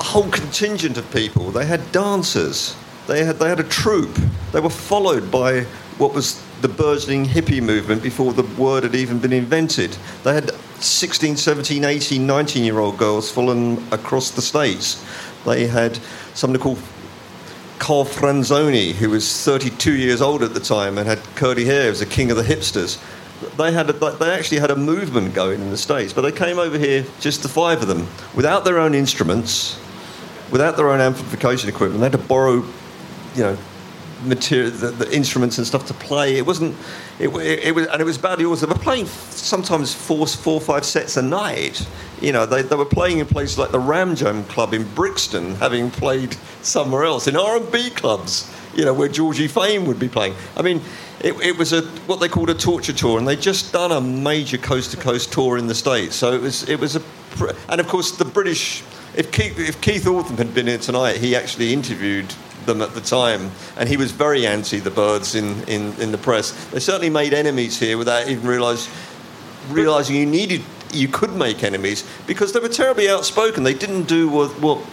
a whole contingent of people. They had dancers. They had they had a troupe. They were followed by what was the burgeoning hippie movement before the word had even been invented. They had 16, 17, 18, 19 year old girls following across the states. They had somebody called Carl Franzoni, who was 32 years old at the time and had curly hair, he was the king of the hipsters. They had a, they actually had a movement going in the states, but they came over here just the five of them without their own instruments, without their own amplification equipment. They had to borrow, you know, material, the, the instruments and stuff to play. It wasn't. It, it, it was, and it was badly also. They were playing sometimes four four or five sets a night. You know, they, they were playing in places like the Ram Jam Club in Brixton, having played somewhere else in R and B clubs. You know, where Georgie Fame would be playing. I mean, it, it was a what they called a torture tour, and they'd just done a major coast to coast tour in the states. So it was it was a, and of course the British. If Keith, if Keith Altham had been here tonight, he actually interviewed them at the time, and he was very anti the Byrds in, in, in the press. They certainly made enemies here without even realise realizing you needed you could make enemies because they were terribly outspoken. They didn't do what, what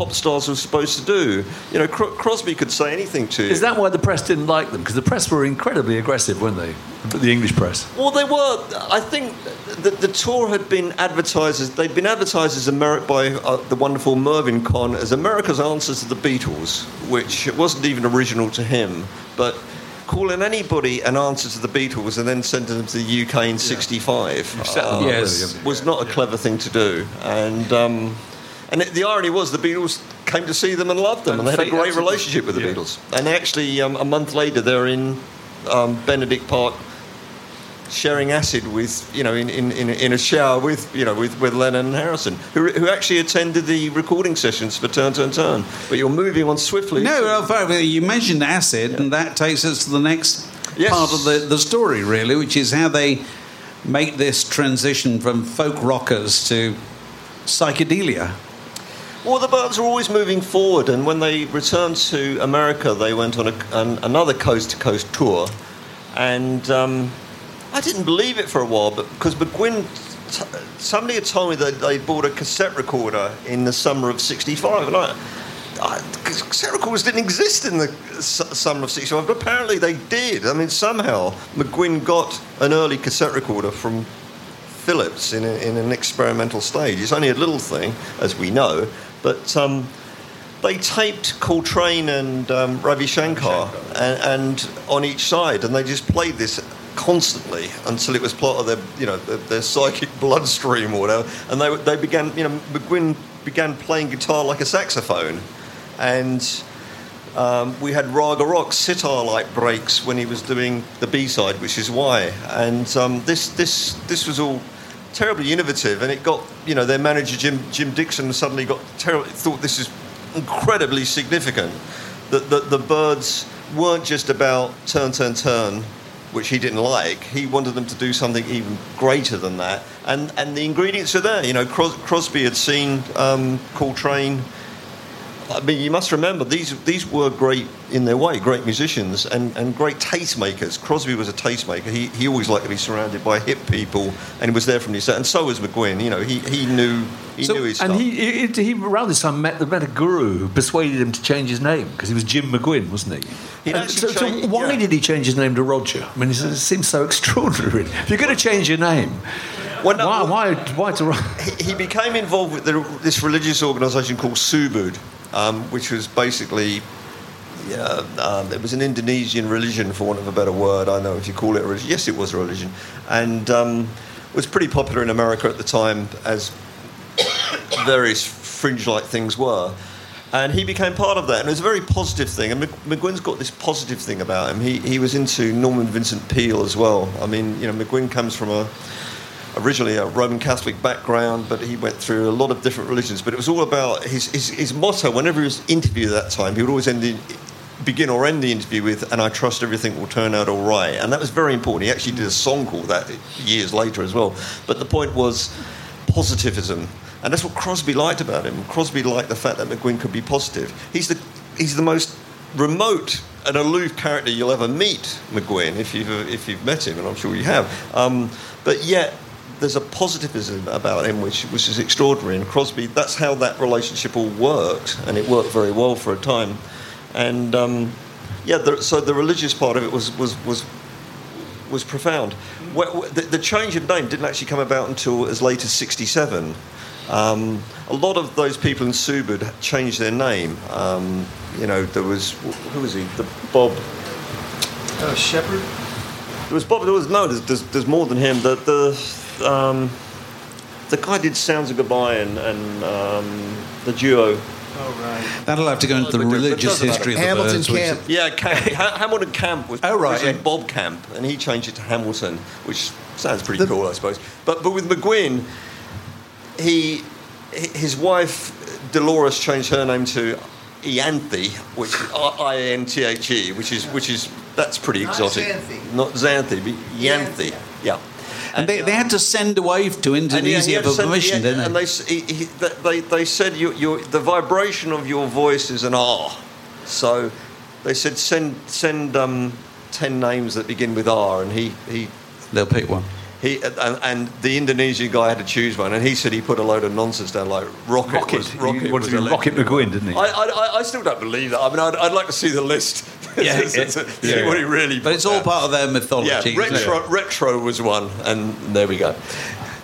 pop stars were supposed to do. You know, Cro- Crosby could say anything to you. Is that why the press didn't like them? Because the press were incredibly aggressive, weren't they? The English press. Well, they were. I think the, the tour had been advertised as they'd been advertised as Ameri- by uh, the wonderful Mervyn Conn as America's answer to the Beatles, which wasn't even original to him, but. Calling anybody an answer to the Beatles and then sending them to the UK in '65 set them up, Yes. was not a clever thing to do. And um, and it, the irony was the Beatles came to see them and loved them, and, And they had a great actually- relationship with the yeah. Beatles. And actually, um, a month later, they're in um, Benedict Park sharing acid with you know in, in, in, in a shower with you know with, with Lennon and Harrison who, who actually attended the recording sessions for Turn Turn Turn but you're moving on swiftly No, well, you mentioned acid, and that takes us to the next Yes. part of the, the story, really, which is how they make this transition from folk rockers to psychedelia. Well, the Byrds were always moving forward, and when they returned to America, they went on a, an, another coast to coast tour. And um, I didn't believe it for a while, but because McGuinn, t- somebody had told me that they bought a cassette recorder in the summer of '65, and I. Cassette recorders didn't exist in the summer of '65, but apparently they did. I mean, somehow McGuinn got an early cassette recorder from Philips in, a, in an experimental stage. It's only a little thing, as we know, but um, they taped Coltrane and um, Ravi Shankar, and, and on each side, and they just played this constantly until it was part of their, you know, their, their psychic bloodstream or whatever. And they, they began, you know, McGuinn began playing guitar like a saxophone, and um, we had Raga Rock sitar-like breaks when he was doing the B-side, which is why. And um, this this this was all terribly innovative, and it got you know their manager Jim Jim Dickson suddenly got terribly thought this is incredibly significant that the, the Byrds weren't just about turn turn turn. Which he didn't like. He wanted them to do something even greater than that, and and the ingredients are there. You know, Cros- Crosby had seen um, Coltrane I mean, you must remember these these were great in their way, great musicians and, and great tastemakers. Crosby was a tastemaker. He, he always liked to be surrounded by hip people, and he was there from the start. And so was McGuinn. You know, he, he knew he So- knew his and stuff. he, he, he around this time met, met a guru who persuaded him to change his name because he was Jim McGuinn, wasn't he? So, so why yeah. did he change his name to Roger? I mean, it seems so extraordinary. If you're going to change your name, Well, no, why, why, why to? he, he became involved with the, this religious organisation called Subud, um, which was basically. Yeah, um, it was an Indonesian religion, for want of a better word. I know if you call it a religion. Yes, it was a religion, and um, was pretty popular in America at the time, as various fringe-like things were. And he became part of that, and it was a very positive thing. And Mc- McGuinn's got this positive thing about him. He, he was into Norman Vincent Peale as well. I mean, you know, McGuinn comes from a originally a Roman Catholic background, but he went through a lot of different religions. But it was all about his, his, his motto. Whenever he was interviewed at that time, he would always end the, begin or end the interview with, "And I trust everything will turn out all right." And that was very important. He actually did a song called that years later as well. But the point was positivism, and that's what Crosby liked about him. Crosby liked the fact that McGuinn could be positive. He's the he's the most remote and aloof character you'll ever meet, McGuinn, if you've if you've met him, and I'm sure you have. Um, but yet there's a positivism about him which which is extraordinary. And Crosby, that's how that relationship all worked, and it worked very well for a time. And um, yeah, the, so the religious part of it was was was was profound. The, the change of name didn't actually come about until as late as '67. Um, a lot of those people in Subud changed their name. Um, you know, there was who was he? The Bob. Uh, Shepherd? There was Bob. There was no. There's, there's, there's more than him. The the um, the guy did Sounds of Goodbye and, and um, the duo. That'll have to go into the religious history of the Hamilton birds. which- Camp. Yeah, Camp, Ha- Hamilton Camp was Oh, right, originally yeah. Bob Camp, and he changed it to Hamilton, which sounds pretty cool, I suppose. But but with McGuinn, he his wife Dolores changed her name to Ianthe, which I N T H E, which is which is that's pretty Not exotic. Not Xanthe, but Ianthe. Yeah. And they, they had to send a wave to And he- he Indonesia for permission, didn't they? And they? they, he, he, they, they said you, you, the vibration of your voice is an R. So they said send, send um, 10 names that begin with R. And he, he, They'll pick one. He and, and the Indonesian guy had to choose one. And he said he put a load of nonsense down like Rocket. Rocket. Was, He Rocket wanted was to be. Rocket McGuinn, didn't he? I, I, I- I still don't believe that. I mean, I'd, I'd like to see the list. Yeah, See yeah. what he really But it's all put part of their mythology. Yeah, isn't retro, retro was one, and there we go.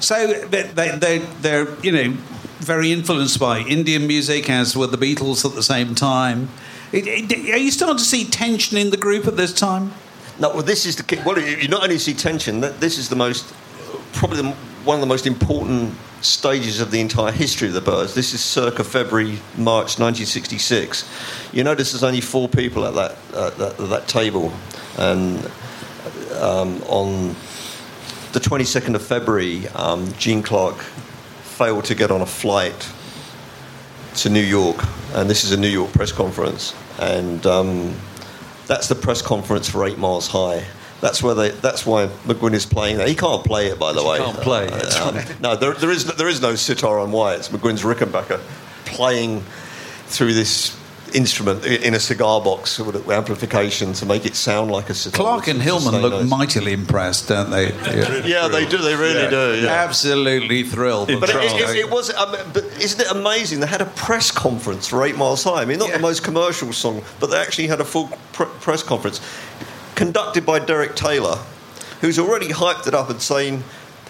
So they, they, they, they're, you know, very influenced by Indian music, as were the Beatles at the same time. It, it, are you starting to see tension in the group at this time? No, well, this is the key. Well, you not only see tension. This is the most, probably the, one of the most important stages of the entire history of the Byrds. This is circa February, March 1966. You notice there's only four people at that that, that table, and um, on the 22nd of February, um, Gene Clark failed to get on a flight to New York, and this is a New York press conference, and um, that's the press conference for Eight Miles High. That's where they. That's why McGuinn is playing that. He can't play it, by the way. can't play, Uh, no, there, there is there is no sitar on wire. It's McGuinn's Rickenbacker playing through this instrument in a cigar box with amplification to make it sound like a sitar. Clark and Hillman look nice. mightily impressed, don't they? Yeah. Yeah, they do. They really do. Yeah. Absolutely thrilled. But it, it, it was. Um, but isn't it amazing? They had a press conference for Eight Miles High. I mean, not Yeah. the most commercial song, but they actually had a full pr- press conference conducted by Derek Taylor, who's already hyped it up and saying.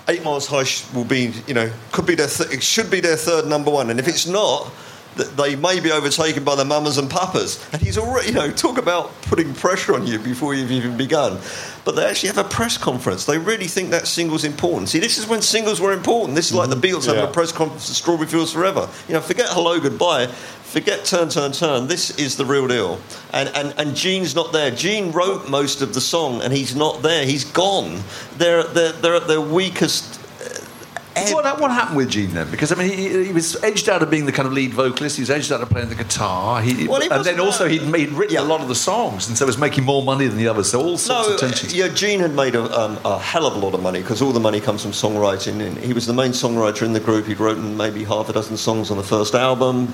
Eight Miles High will be, you know, could be their, th- it should be their third number one, and if it's not, th- they may be overtaken by the Mamas and Papas. And he's already, you know, talk about putting pressure on you before you've even begun. But they actually have a press conference. They really think that single's important. See, this is when singles were important. This is like the mm-hmm. Beatles having a press conference at Strawberry Fields Forever. You know, forget Hello Goodbye, forget Turn Turn Turn. This is the real deal. And and and Gene's not there. Gene wrote most of the song, and he's not there. He's gone. They're they're they're at their weakest. Uh. What, what happened with Gene then? Because I mean, he, he was edged out of being the kind of lead vocalist. He was edged out of playing the guitar. He, Well, and then also he'd, he'd written Yeah. a lot of the songs, and so was making more money than the others. So all sorts No, of tensions. yeah, Gene had made a, um, a hell of a lot of money because all the money comes from songwriting. And he was the main songwriter in the group. He'd written maybe half a dozen songs on the first album.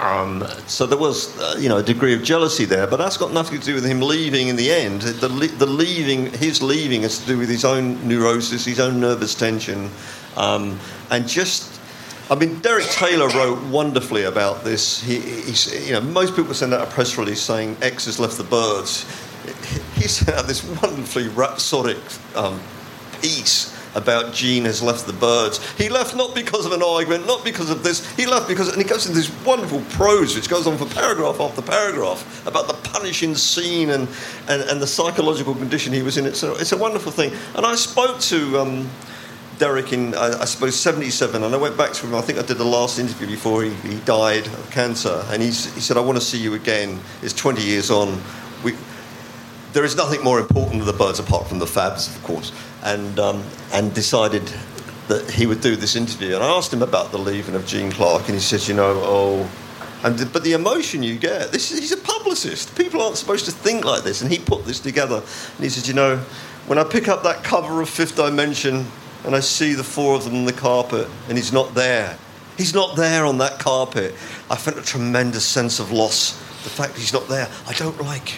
Um, so there was, uh, you know, a degree of jealousy there, but that's got nothing to do with him leaving in the end. The, the leaving, his leaving, has to do with his own neurosis, his own nervous tension, um, and just I mean, Derek Taylor wrote wonderfully about this. He, you know, most people send out a press release saying X has left the Byrds. He sent out this wonderfully rhapsodic um, piece about Gene has left the Byrds. He left not because of an argument, not because of this. He left because, and he goes into this wonderful prose, which goes on for paragraph after paragraph about the punishing scene and, and, and the psychological condition he was in. It's a, it's a wonderful thing. And I spoke to. Um, Derek in, I, I suppose, 77, and I went back to him. I think I did the last interview before he, he died of cancer, and he said, I want to see you again. It's 20 years on. We, there is nothing more important to the Byrds apart from the fabs, of course, and, um, and decided that he would do this interview. And I asked him about the leaving of Gene Clark, and he said, you know, oh, and but the emotion you get, this, he's a publicist. People aren't supposed to think like this, and he put this together. And he said, you know, when I pick up that cover of Fifth Dimension and I see the four of them on the carpet, and he's not there. He's not there on that carpet. I felt a tremendous sense of loss. The fact he's not there. I don't like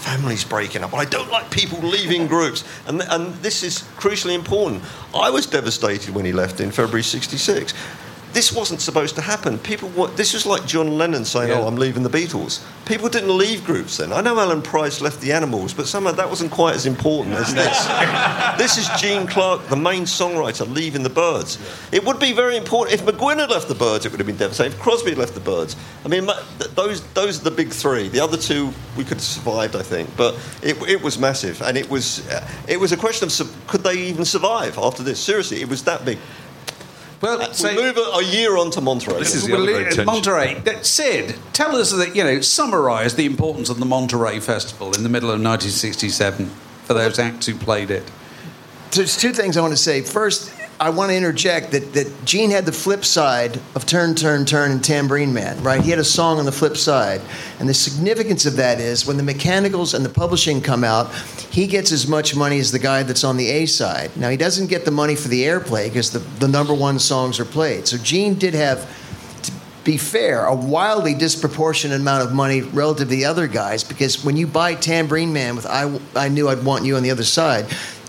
families breaking up. I don't like people leaving groups. And, and this is crucially important. I was devastated when he left in February 66. This wasn't supposed to happen. People, wa- this was like John Lennon saying, Yeah. "Oh, I'm leaving the Beatles." People didn't leave groups then. I know Alan Price left the Animals, but somehow that wasn't quite as important as this. this is Gene Clark, the main songwriter, leaving the Byrds. It would be very important if McGuinn had left the Byrds. It would have been devastating. If Crosby had left the Byrds, I mean, those those are the big three. The other two we could have survived, I think, but it, it was massive, and it was uh, it was a question of could they even survive after this? Seriously, it was that big. Well, we so- move a, a year on to Monterey. This is the Well, other great uh. Monterey. That- Sid, tell us that you know. Summarise the importance of the Monterey Festival in the middle of 1967 for those acts who played it. There's two things I want to say. First, I want to interject that, that Gene had the flip side of Turn, Turn, Turn and Tambourine Man, right? He had a song on the flip side. And the significance of that is when the mechanicals and the publishing come out, he gets as much money as the guy that's on the A side. Now, he doesn't get the money for the airplay because the, the number one songs are played. So Gene did have to be fair, a wildly disproportionate amount of money relative to the other guys because when you buy Tambourine Man with I, I Knew I'd Want You on the other side,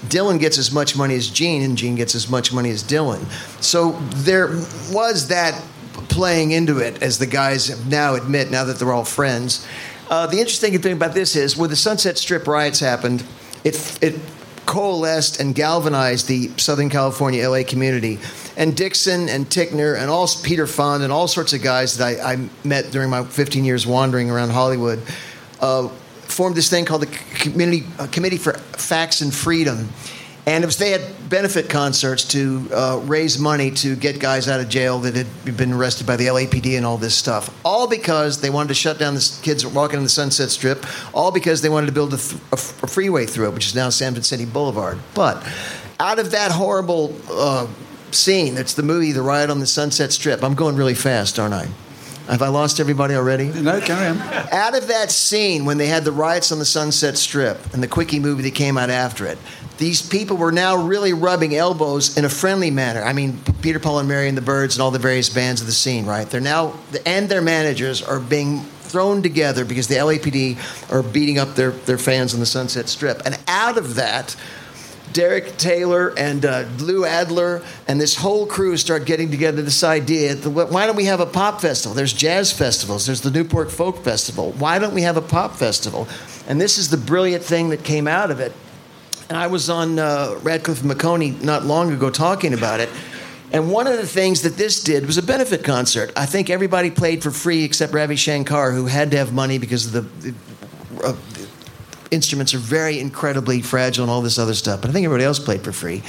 Dylan gets as much money as Gene, and Gene gets as much money as Dylan. So there was that playing into it, as the guys now admit, now that they're all friends. Uh, the interesting thing about this is when the Sunset Strip riots happened, it, it coalesced and galvanized the Southern California LA community. And Dickson and Tickner and all Peter Fonda and all sorts of guys that I, I met during my 15 years wandering around Hollywood uh, formed this thing called the Community uh, Committee for Facts and Freedom. And it was, they had benefit concerts to uh, raise money to get guys out of jail that had been arrested by the LAPD and all this stuff. All because they wanted to shut down the kids walking on the Sunset Strip. All because they wanted to build a, th- a f- a freeway through it, which is now San Vicente Boulevard. But out of that horrible uh, scene, that's the movie The Riot on the Sunset Strip. I'm going really fast, aren't I? Have I lost everybody already? No, carry on. out of that scene when they had the riots on the Sunset Strip and the quickie movie that came out after it, these people were now really rubbing elbows in a friendly manner. I mean, Peter, Paul, and Mary and the Byrds and all the various bands of the scene, right? They're now, and their managers are being thrown together because the LAPD are beating up their, their fans on the Sunset Strip. And out of that, Derek Taylor and uh, Lou Adler and this whole crew start getting together this idea why don't we have a pop festival? There's jazz festivals, there's the Newport Folk Festival. Why don't we have a pop festival? And this is the brilliant thing that came out of it. And I was on uh, Radcliffe and Maconie not long ago talking about it. And one of the things that this did was a benefit concert. I think everybody played for free except Ravi Shankar, who had to have money because of the, uh, instruments are very incredibly fragile and all this other stuff. But I think everybody else played for free.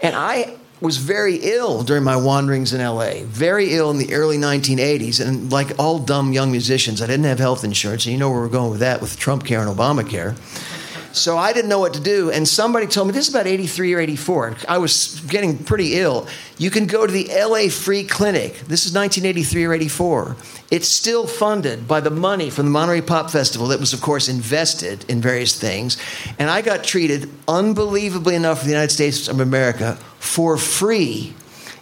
And I was very ill during my wanderings in LA, very ill in the early 1980s. And like all dumb young musicians, I didn't have health insurance. And you know where we're going with that with Trump care and Obamacare. So I didn't know what to do. And somebody told me this is about 83 or 84. I was getting pretty ill. You can go to the LA Free Clinic. This is 1983 or 84. It's still funded by the money from the Monterey Pop Festival that was, of course, invested in various things. And I got treated, unbelievably enough, for the United States of America for free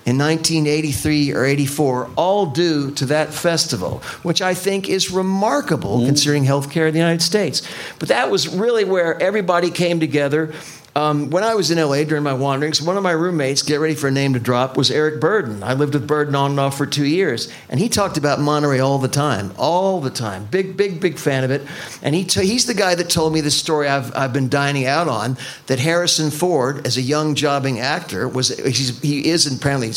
in 1983 or 84, all due to that festival, which I think is remarkable mm-hmm. considering healthcare in the United States. But that was really where everybody came together. Um, when I was in LA during my wanderings, one of my roommates, get ready for a name to drop, was Eric Burdon. I lived with Burdon on and off for two years, and he talked about Monterey all the time, all the time. Big, big, big fan of it. And he t- he's the guy that told me the story I've, I've been dining out on that Harrison Ford, as a young jobbing actor, was he's, he is and apparently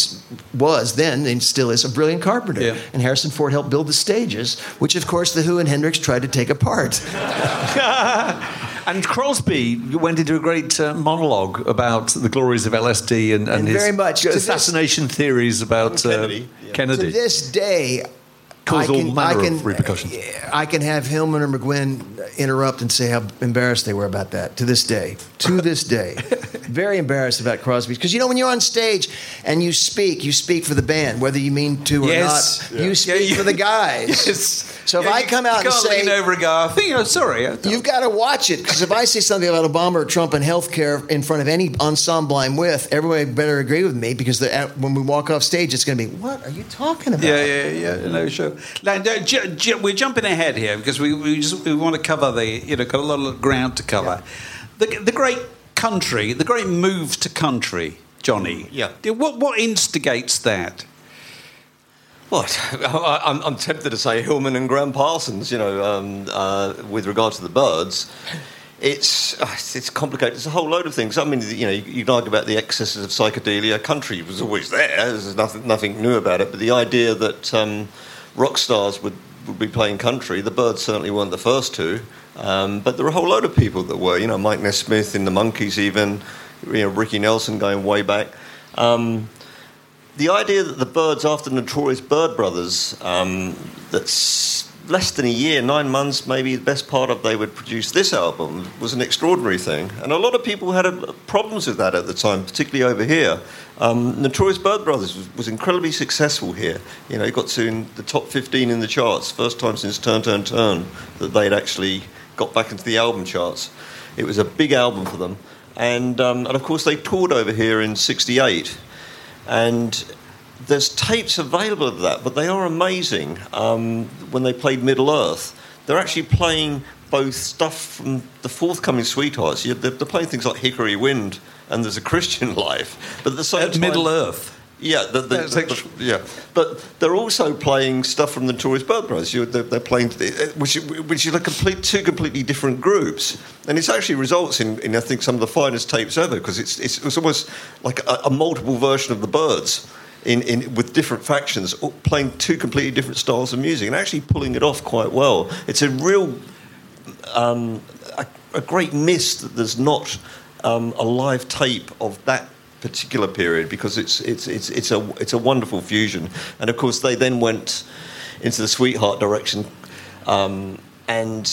was then and still is a brilliant carpenter. Yeah. And Harrison Ford helped build the stages, which of course the Who and Hendrix tried to take apart. and Crosby went into a great uh, monologue about the glories of LSD and, and, And his very much to this- assassination theories about uh, yeah. Kennedy. To this day, Caused I all can, manner I of repercussions. I can have Hillman or McGuinn interrupt and say how embarrassed they were about that. To this day, to this day, very embarrassed about Crosby because you know when you're on stage and you speak, you speak for the band, whether you mean to or Yes. not. You speak Yeah, you- for the guys. Yes. So if Yeah, I come out and lean say over and go, I think, oh, sorry. I- You've got to watch it because if I say something about Obama or Trump and healthcare in front of any ensemble I'm with, everybody better agree with me because at- when we walk off stage, it's going to be, "What are you talking about?" Yeah, yeah, yeah. No, sure. Now, no, ju- ju- we're jumping ahead here because we, we just we want to cover the you know got a lot of ground to cover. The the great country, the great move to country, Johnny. Yeah. What what instigates that? What? I- I'm, I'm tempted to say Hillman and Gram Parsons, you know, um, uh, with regard to the Byrds. It's, uh, it's complicated. It's a whole load of things. I mean, you know, you, you can argue about the excesses of psychedelia. Country was always there. There's nothing, nothing new about it. But the idea that um, rock stars would, would be playing country, the Byrds certainly weren't the first to. Um, but there were a whole load of people that were. You know, Mike Nesmith in the Monkees, even. You know, Ricky Nelson going way back. Um, the idea that the Byrds, after Notorious Byrd Brothers, um, that's less than a year, nine months, maybe the best part of they would produce this album was an extraordinary thing. And a lot of people had problems with that at the time, particularly over here. Um, Notorious Byrd Brothers was, was, incredibly successful here. You know, it got to the top 15 in the charts, first time since Turn, Turn, Turn that they'd actually got back into the album charts. It was a big album for them. And, um, and of course, they toured over here in 68. And there's tapes available of that, but they are amazing. Um, when they played Middle Earth, they're actually playing both stuff from the forthcoming Sweethearts. They're playing things like Hickory Wind and There's a Christian Life, but at the same at time, Middle Earth. Yeah, the, the, the, yeah, but they're also playing stuff from the Notorious Byrd Brothers. They're, they're, playing, which, which is a complete, two completely different groups, and it actually results in, in, I think, some of the finest tapes ever because it's, it's, it's almost like a, a multiple version of the Byrds. in, in, with different factions, playing two completely different styles of music and actually pulling it off quite well. It's a real, um, a, a, great miss that there's not um, a live tape of that particular period because it's, it's, it's, it's, a, it's a wonderful fusion. And of course, they then went into the Sweetheart direction. Um, and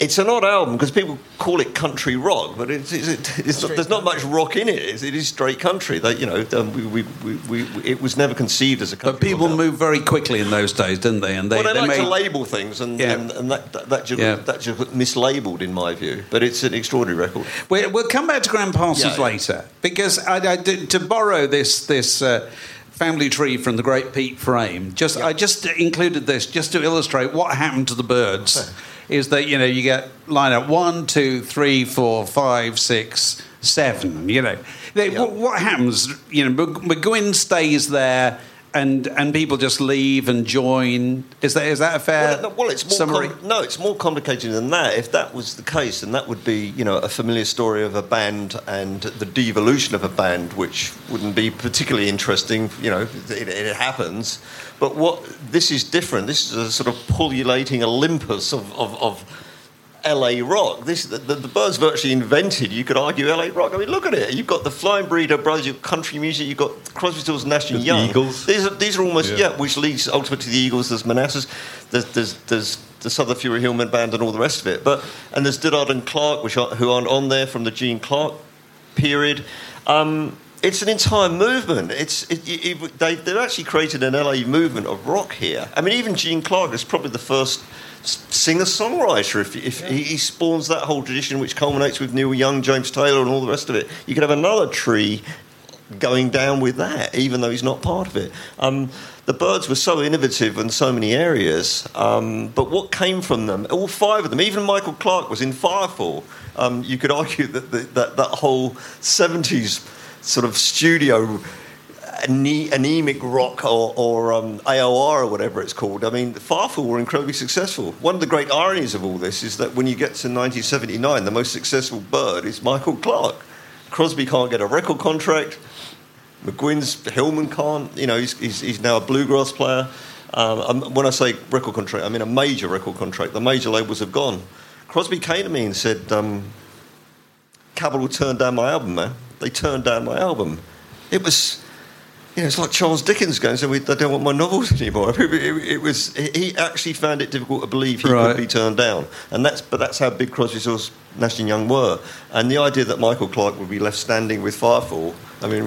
it's an odd album because people call it country rock, but it's, it's, it's not, there's not much rock in it. It's, it is straight country. That you know, um, we, we, we, it was never conceived as a country. But people moved very quickly in those days, didn't they? And they, well, they, they like made... to label things, and, yeah. and, and, that, that, that, just, yeah. that just mislabeled in my view. But it's an extraordinary record. We'll, we'll come back to Gram Parsons yeah, later because I, I, to borrow this this. Uh, family tree from the great Pete Frame. Just I just included this just to illustrate what happened to the Byrds is that you know you get line up one, two, three, four, five, six, seven. You know, they, what, what happens? You know, McGuinn stays there and and people just leave and join. Is that is that a fair? Well, well it's more summary? Com- no, it's more complicated than that. If that was the case, then that would be you know a familiar story of a band and the devolution of a band, which wouldn't be particularly interesting. You know, it, it happens. But what this is different. This is a sort of pullulating Olympus of, of, of LA rock. This the, the, the Byrds virtually invented. You could argue LA rock. I mean, look at it. You've got the Flying Burrito Brothers. You've got country music. You've got Crosby, Stills, Nash and Young. The Eagles. These are these are almost yeah. yeah. which leads ultimately to the Eagles. There's Manassas. There's there's, there's the Southern Furay Hillman Band and all the rest of it. But and there's Dillard and Clark, which are, who aren't on there from the Gene Clark period. Um, it's an entire movement. It's it, it, they, they've actually created an LA movement of rock here. I mean, even Gene Clark is probably the first singer songwriter. If, if yeah. he spawns that whole tradition, which culminates with Neil Young, James Taylor, and all the rest of it, you could have another tree going down with that, even though he's not part of it. Um, the Byrds were so innovative in so many areas, um, but what came from them? All five of them, even Michael Clarke was in Firefall. Um, you could argue that the, that, that whole 70s sort of studio anemic rock or, or um, AOR or whatever it's called. I mean, Firefall were incredibly successful. One of the great ironies of all this is that when you get to 1979, the most successful Byrd is Michael Clarke. Crosby can't get a record contract. McGuinn's Hillman can't. You know, he's, he's, he's now a bluegrass player. Um, when I say record contract, I mean a major record contract. The major labels have gone. Crosby came to me and said, um, Capitol turned down my album, man. They turned down my album. It was you know, it's like Charles Dickens going, so we, they don't want my novels anymore. It, it, it, was he actually found it difficult to believe he right. could be turned down, and that's but that's how big Crosby, Stills, Nash and Young were, and the idea that Michael Clarke would be left standing with Firefall. I mean,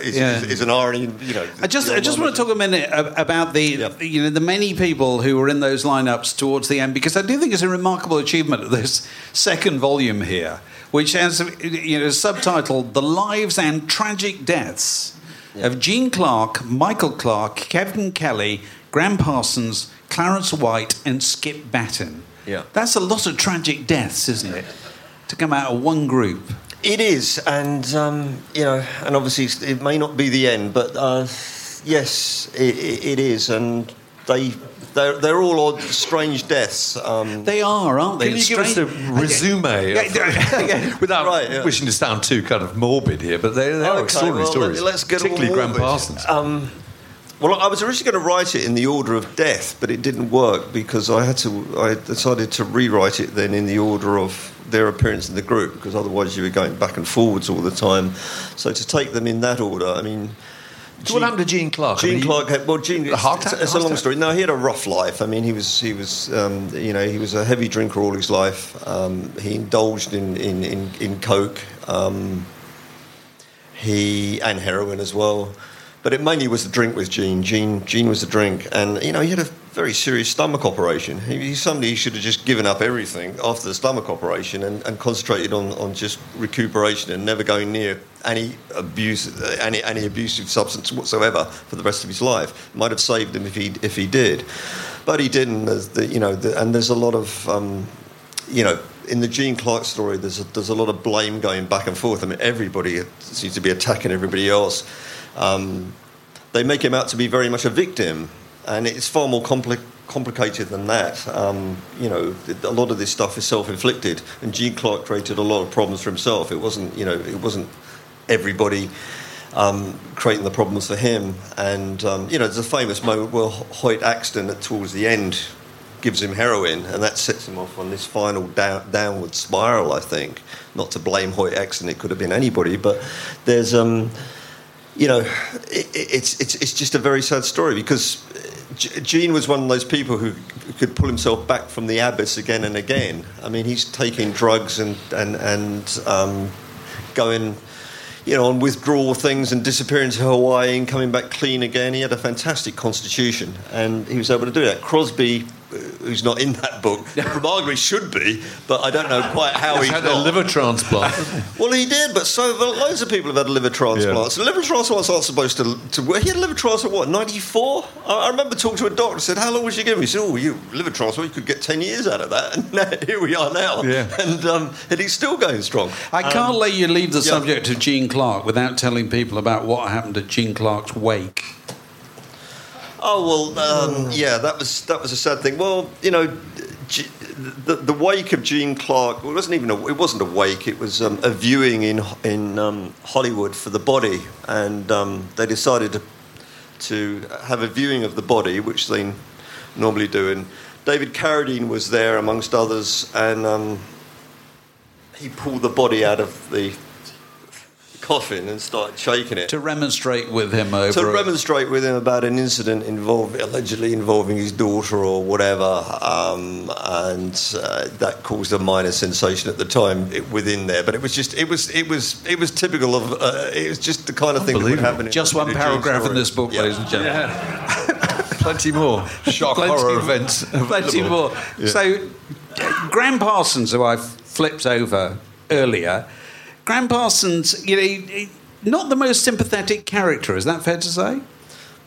is, yeah. is, is an irony. You know, I just I just want to talk a minute about the yep. you know the many people who were in those lineups towards the end because I do think it's a remarkable achievement of this second volume here, which has you know subtitled "The Lives and Tragic Deaths." yeah. of Gene Clark, Michael Clarke, Kevin Kelly, Gram Parsons, Clarence White, and Skip Battin. Yeah. That's a lot of tragic deaths, isn't it? To come out of one group. It is, and um, you know, and obviously it may not be the end, but uh, yes, it, it is, and they they're, they're all odd, strange deaths. Um, they are, aren't they? Can you give us a resume of, without right, yeah. wishing to sound too kind of morbid here? But they, they are okay, extraordinary well, stories. Let's get particularly Gram Parsons. Um, well, I was originally going to write it in the order of death, but it didn't work because I had to. I decided to rewrite it then in the order of their appearance in the group because otherwise you were going back and forwards all the time. So to take them in that order, I mean, So what happened to Gene Clark? I Gene mean, Clark had well, Gene. A heart it's, attack? it's a long attack? story. No, he had a rough life. I mean, he was he was um, you know he was a heavy drinker all his life. Um, he indulged in in in, in coke. Um, he and heroin as well. But it mainly was the drink with Gene. Gene, Gene was the drink, and you know he had a very serious stomach operation. He, he's somebody who should have just given up everything after the stomach operation and, and concentrated on, on just recuperation and never going near any abuse, any any abusive substance whatsoever for the rest of his life. Might have saved him if he if he did, but he didn't. The, you know, the, and there's a lot of um, you know, in the Gene Clark story, there's a, there's a lot of blame going back and forth. I mean, everybody seems to be attacking everybody else. Um, they make him out to be very much a victim, and it's far more compli- complicated than that. Um, you know, a lot of this stuff is self-inflicted, and Gene Clark created a lot of problems for himself. It wasn't, you know, it wasn't everybody um, creating the problems for him. And um, you know, there's a famous moment where Hoyt Axton, at towards the end, gives him heroin, and that sets him off on this final down, downward spiral. I think, not to blame Hoyt Axton, it could have been anybody, but there's, um, you know, it, it's it's it's just a very sad story because Gene was one of those people who could pull himself back from the abyss again and again. I mean, he's taking drugs and and and um, going you know, on withdrawal things and disappearing to Hawaii and coming back clean again. He had a fantastic constitution and he was able to do that. Crosby, who's not in that book, arguably should be, but I don't know quite how He's he had a liver transplant. well, he did, but so but loads of people have had a liver transplants. Liver transplants aren't supposed to. to he had a liver transplant, what, 94? I, I remember talking to a doctor, said, How long was you giving? He said, Oh, you liver transplant, you could get 10 years out of that. And now, here we are now. Yeah. And, um, and he's still going strong. I can't let you leave the yeah. subject of Gene Clark without telling people about what happened at Gene Clark's wake. Oh well, um, yeah, that was that was a sad thing. Well, you know, G- the, the wake of Gene Clark. Well, it wasn't even a, it wasn't a wake. It was um, a viewing in in um, Hollywood for the body, and um, they decided to to have a viewing of the body, which they normally do. And David Carradine was there amongst others, and um, he pulled the body out of the coffin and started shaking it To remonstrate with him over. to remonstrate with him about an incident involving allegedly involving his daughter or whatever, um, and uh, that caused a minor sensation at the time within there. But it was just it was it was it was typical of uh, it was just the kind of thing that would happen. in Just a- one in paragraph in this book, Yeah. ladies and gentlemen. Plenty more shock Plenty horror more. events. Plenty available. more. So, uh, Gram Parsons, who I flipped over earlier, Gram Parsons, you know, not the most sympathetic character. Is that fair to say?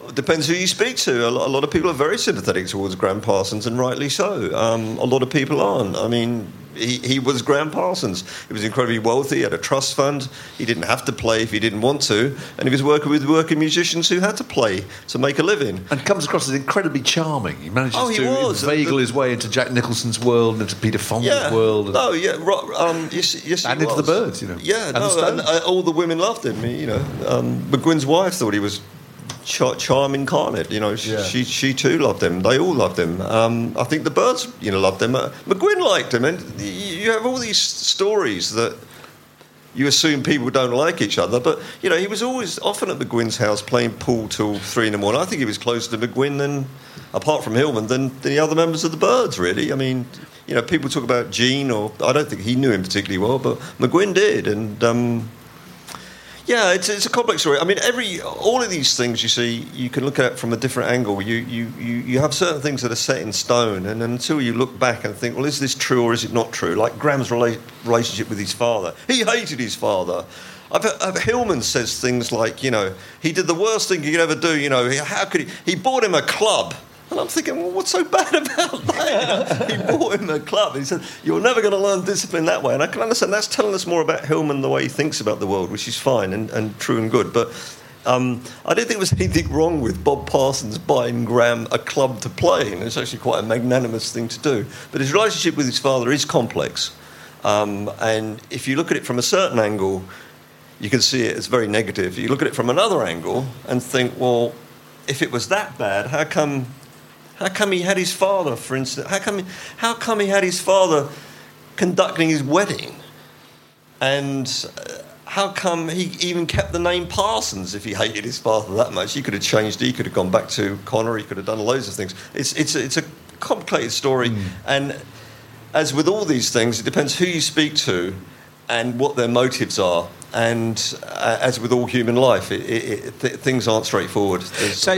It depends who you speak to. A lot, a lot of people are very sympathetic towards Gram Parsons, and rightly so. Um, a lot of people aren't. I mean, he, he was Gram Parsons. He was incredibly wealthy, he had a trust fund. He didn't have to play if he didn't want to, and he was working with working musicians who had to play to make a living. And comes across as incredibly charming. He manages Oh, he to was. inveigle The- his way into Jack Nicholson's world and into Peter Fonda's Yeah. world. and- No, yeah. Um, yes, yes, And into was. the Byrds, you know. Yeah, And no, the and, uh, all the women loved him. You know, um, McGuinn's wife thought he was charm incarnate. You know, she, Yeah. she she too loved him. They all loved him. Um, I think the Byrds, you know, loved him. Uh, McGuinn liked him, and you have all these stories that. You assume people don't like each other, but you know he was always often at McGuinn's house playing pool till three in the morning. I think he was closer to McGuinn than, apart from Hillman, than, than the other members of the Byrds. Really, I mean, you know, people talk about Gene, or I don't think he knew him particularly well, but McGuinn did, and um, yeah, it's, it's a complex story. I mean, every all of these things you see, you can look at from a different angle. You, you, you, you have certain things that are set in stone, and until you look back and think, well, is this true or is it not true? Like Gram's rela- relationship with his father, he hated his father. I've, I've, Hillman says things like, you know, he did the worst thing he could ever do. You know, how could he? He bought him a club. And I'm thinking, well, what's so bad about that? he bought him a club. He said, you're never going to learn discipline that way. And I can understand that's telling us more about Hillman, the way he thinks about the world, which is fine and, and true and good. But um, I don't think there was anything wrong with Bob Parsons buying Gram a club to play in. It's actually quite a magnanimous thing to do. But his relationship with his father is complex. Um, and if you look at it from a certain angle, you can see it as very negative. You look at it from another angle and think, well, if it was that bad, how come how come he had his father, for instance? How come, how come he had his father conducting his wedding? And uh, how come he even kept the name Parsons if he hated his father that much? He could have changed. He could have gone back to Connor. He could have done loads of things. It's it's a, it's a complicated story, Hmm. and as with all these things, it depends who you speak to and what their motives are. And uh, as with all human life, it, it, it, th- things aren't straightforward. There's- So,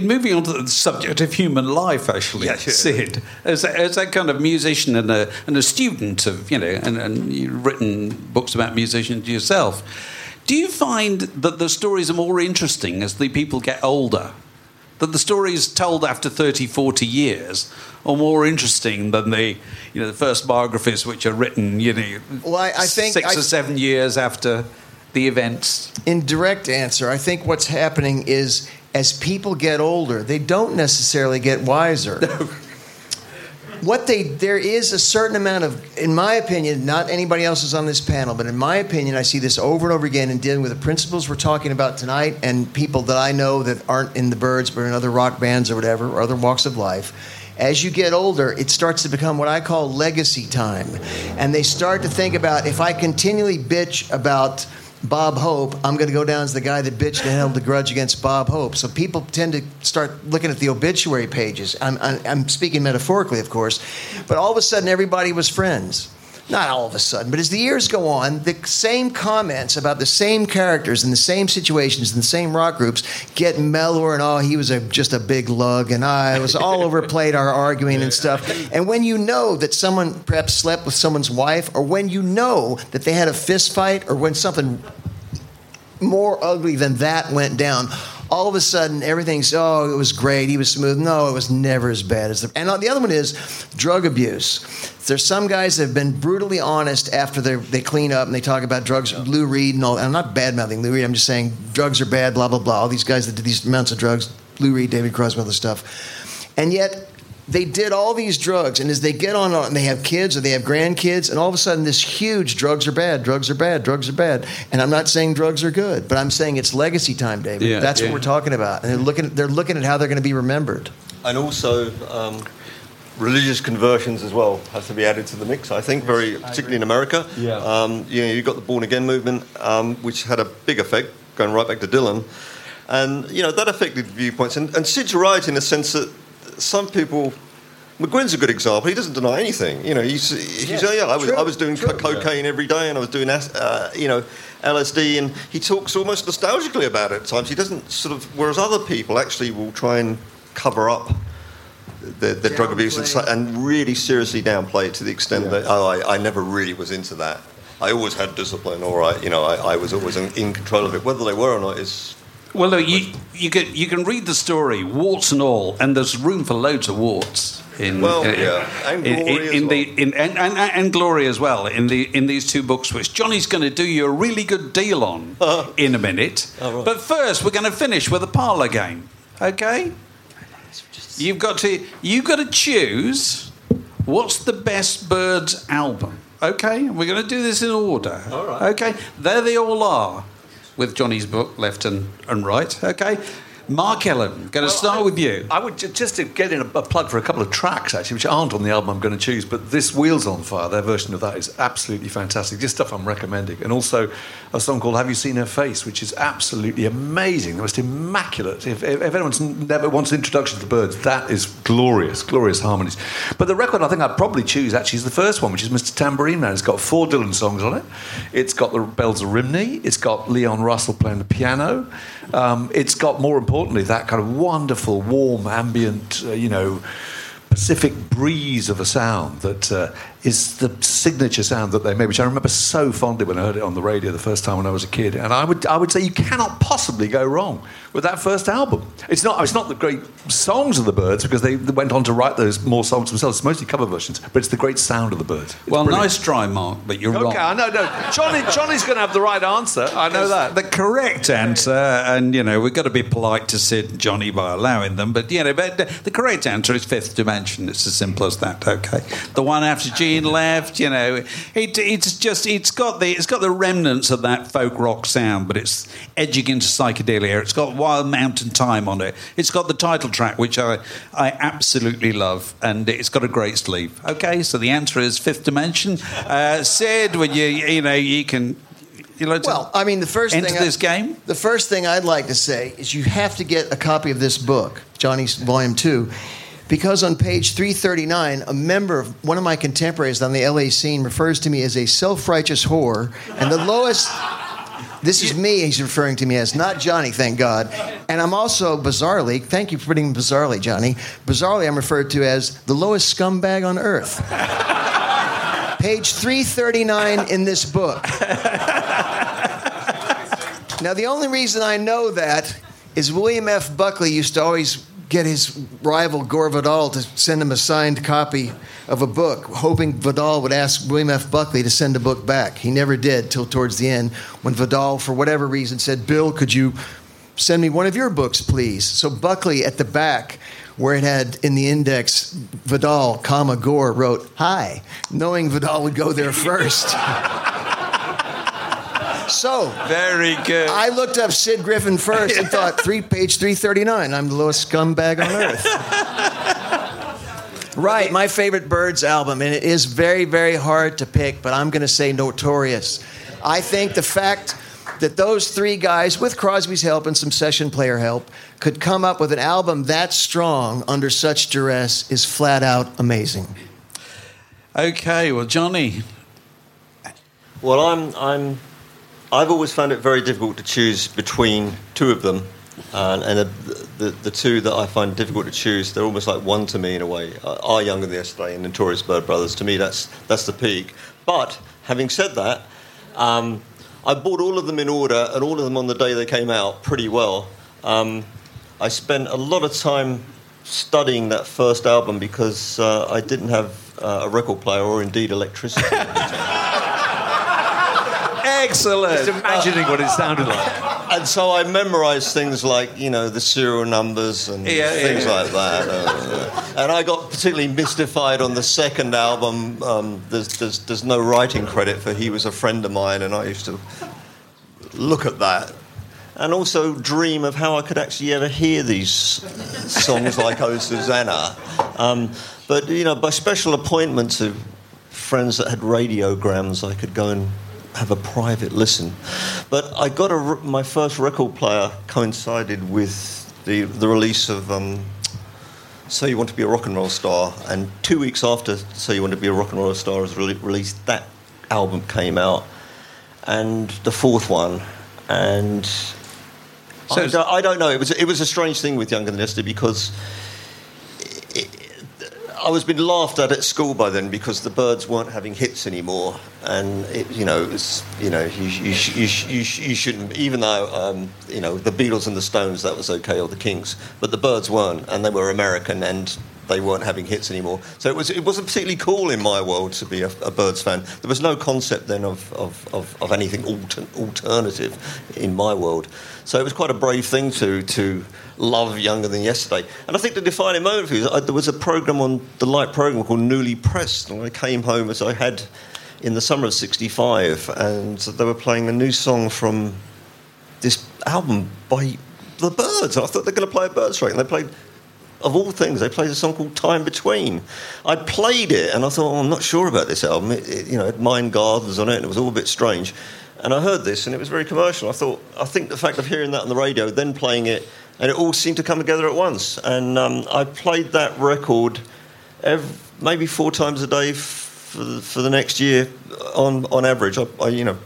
moving on to the subject of human life, actually, Yeah, sure. Sid, as, a- as that kind of musician and a, and a student of, you know, and, and you've written books about musicians yourself, do you find that the stories are more interesting as the people get older? That the stories told after 30, 40 years are more interesting than the, you know, the first biographies which are written, you know, Well, I- I think six I- or seven years after the events. In direct answer, I think what's happening is as people get older, they don't necessarily get wiser. What they there is a certain amount of in my opinion not anybody else is on this panel but in my opinion i see this over and over again in dealing with the principles we're talking about tonight and people that i know that aren't in the Byrds but in other rock bands or whatever or other walks of life. As you get older it starts to become what i call legacy time. And they start to think about if i continually bitch about Bob Hope, I'm going to go down as the guy that bitched and held the grudge against Bob Hope. So people tend to start looking at the obituary pages. I'm, I'm, I'm speaking metaphorically, of course, but all of a sudden everybody was friends. Not all of a sudden, but as the years go on, the same comments about the same characters in the same situations in the same rock groups get mellower and oh, he was a, just a big lug and ah, I was all overplayed our arguing and stuff. And when you know that someone perhaps slept with someone's wife, or when you know that they had a fist fight, or when something more ugly than that went down. All of a sudden, everything's oh, it was great. He was smooth. No, it was never as bad as the. And the other one is drug abuse. There's some guys that have been brutally honest after they they clean up and they talk about drugs. Lou Reed and all. And I'm not bad mouthing Lou Reed. I'm just saying drugs are bad. Blah blah blah. All these guys that did these amounts of drugs. Lou Reed, David Crosby, all this stuff. And yet they did all these drugs, and as they get on and they have kids or they have grandkids, and all of a sudden this huge drugs are bad, drugs are bad, drugs are bad. And I'm not saying drugs are good, but I'm saying it's legacy time, David. Yeah, That's yeah. what we're talking about. And they're looking, they're looking at how they're going to be remembered. and also um, religious conversions as well has to be added to the mix. I think very particularly in America. Yeah. Um, you know, you've got the born again movement, um, which had a big effect, going right back to Dylan, and you know that affected viewpoints. And, and Sid's right in the sense that some people. McGuinn's a good example. He doesn't deny anything. You know, he's, he's oh, yeah, I was, I was doing co- cocaine every day, and I was doing, uh, you know, LSD, and he talks almost nostalgically about it at times. He doesn't sort of, whereas other people actually will try and cover up the, drug abuse and, and really seriously downplay it to the extent that oh, I, I never really was into that. I always had discipline, or I, you know, I, I was always in, in control of it. Whether they were or not is Well, look, you, you, can, you can read the story, warts and all, and there's room for loads of warts. In, Well, yeah, and in, glory in, as in the well. in, and, and, and glory as well in the in these two books, which Johnny's going to do you a really good deal on in a minute. Oh, right. But first, we're going to finish with a parlour game. Okay? You've got to you've got to choose what's the best Byrds album. Okay, we're going to do this in order. All right. Okay, there they all are, with Johnny's book left and, and right. Okay, Mark Ellen, going to start with you. I would just to get in a, a plug for a couple of tracks actually, which aren't on the album I'm going to choose, but this "Wheels on Fire," their version of that is absolutely fantastic. Just stuff I'm recommending, and also a song called "Have You Seen Her Face," which is absolutely amazing. The most immaculate. If, if, if anyone's never wants an introduction to the Byrds, that is glorious, glorious harmonies. But the record I think I'd probably choose actually is the first one, which is Mr. Tambourine Man. It's got four Dylan songs on it. It's got the Bells of Rhymney. It's got Leon Russell playing the piano. Um, it's got, more importantly, that kind of wonderful, warm, ambient, uh, you know, Pacific breeze of a sound that uh, is the signature sound that they made, which I remember so fondly when I heard it on the radio the first time when I was a kid. And I would, I would say you cannot possibly go wrong with that first album. It's not, it's not the great songs of the Byrds because they went on to write those more songs themselves. It's mostly cover versions, but it's the great sound of the Byrds. It's well, brilliant. nice try, Mark, but you're wrong. Okay, I know, no. Johnny, Johnny's going to have the right answer. I know that. The correct answer, and you know, we've got to be polite to Sid and Johnny by allowing them, but you know, but the- the correct answer is Fifth Dimension. It's as simple as that. Okay, the one after Gene left, you know, it, it's just it's got the it's got the remnants of that folk rock sound, but it's edging into psychedelia. It's got Wild Mountain Thyme on it. It's got the title track, which I I absolutely love, and it's got a great sleeve. Okay, so the answer is Fifth Dimension. Uh, Sid, when you you know you can You like Well, I mean, the first thing this I, game? The first thing I'd like to say is you have to get a copy of this book, Johnny's Volume Two, because on page 339, a member of one of my contemporaries on the LA scene refers to me as a self-righteous whore, and the lowest. This is me he's referring to me as, not Johnny, thank God. And I'm also bizarrely, thank you for putting bizarrely, Johnny. Bizarrely, I'm referred to as the lowest scumbag on earth. Page 339 in this book. Now, the only reason I know that is William F. Buckley used to always get his rival Gore Vidal to send him a signed copy of a book, hoping Vidal would ask William F. Buckley to send a book back. He never did till towards the end when Vidal, for whatever reason, said, Bill, could you send me one of your books, please? So Buckley at the back, where it had in the index Vidal, comma Gore, wrote hi, knowing Vidal would go there first. So Very good. I looked up Sid Griffin first and thought, three page 339, I'm the lowest scumbag on earth. right, my favorite Byrds album, and it is very, very hard to pick, but I'm going to say Notorious. I think the fact that those three guys, with Crosby's help and some session player help, could come up with an album that strong under such duress is flat out amazing. okay, well, Johnny, Well, I'm, I'm, I've always found it very difficult to choose between two of them. Uh, and the, the, the two that I find difficult to choose, they're almost like one to me in a way. Uh, are Younger than Yesterday and Notorious Byrd Brothers. To me, that's, that's the peak. But having said that, um, I bought all of them in order and all of them on the day they came out pretty well. Um, I spent a lot of time studying that first album because uh, I didn't have uh, a record player or indeed electricity. excellent. Just imagining what it sounded like. and so I memorized things like, you know, the serial numbers and Yeah, yeah, things yeah. like that. Uh, and I got particularly mystified on the second album. Um, there's, there's, there's no writing credit for He Was a Friend of Mine, and I used to look at that. And also dream of how I could actually ever hear these songs like Oh Susanna. Um, but, you know, by special appointment to friends that had radiograms, I could go and have a private listen. But I got a, my first record player coincided with the, the release of um, So You Want to Be a Rock and Roll Star. And two weeks after So You Want to Be a Rock and Roll Star was re- released, that album came out. And the fourth one. And So- I, don't, I don't know. It was, it was a strange thing with Younger Than Yesterday because I was being laughed at at school by then because the Byrds weren't having hits anymore, and it, you know, it was, you know, you, you, you, you, you shouldn't. Even though um, you know the Beatles and the Stones that was okay, or the Kinks, but the Byrds weren't, and they were American, and they weren't having hits anymore. So it was it wasn't particularly cool in my world to be a, a Byrds fan. There was no concept then of of, of, of anything alter, alternative in my world. So it was quite a brave thing to to love younger than yesterday. And I think the defining moment for you is I, there was a program on the light program called Newly Pressed, and I came home as I had in the summer of '65, and they were playing a new song from this album by the Byrds. And I thought they're going to play a Byrds track, and they played. Of all things, they played a song called "Time Between." I played it, and I thought, oh, "I'm not sure about this album." It, it, you know, it Mind Gardens on it, and it was all a bit strange. And I heard this, and it was very commercial. I thought, I think the fact of hearing that on the radio, then playing it, and it all seemed to come together at once. And um, I played that record every, maybe four times a day for the, for the next year, on on average. I, I you know,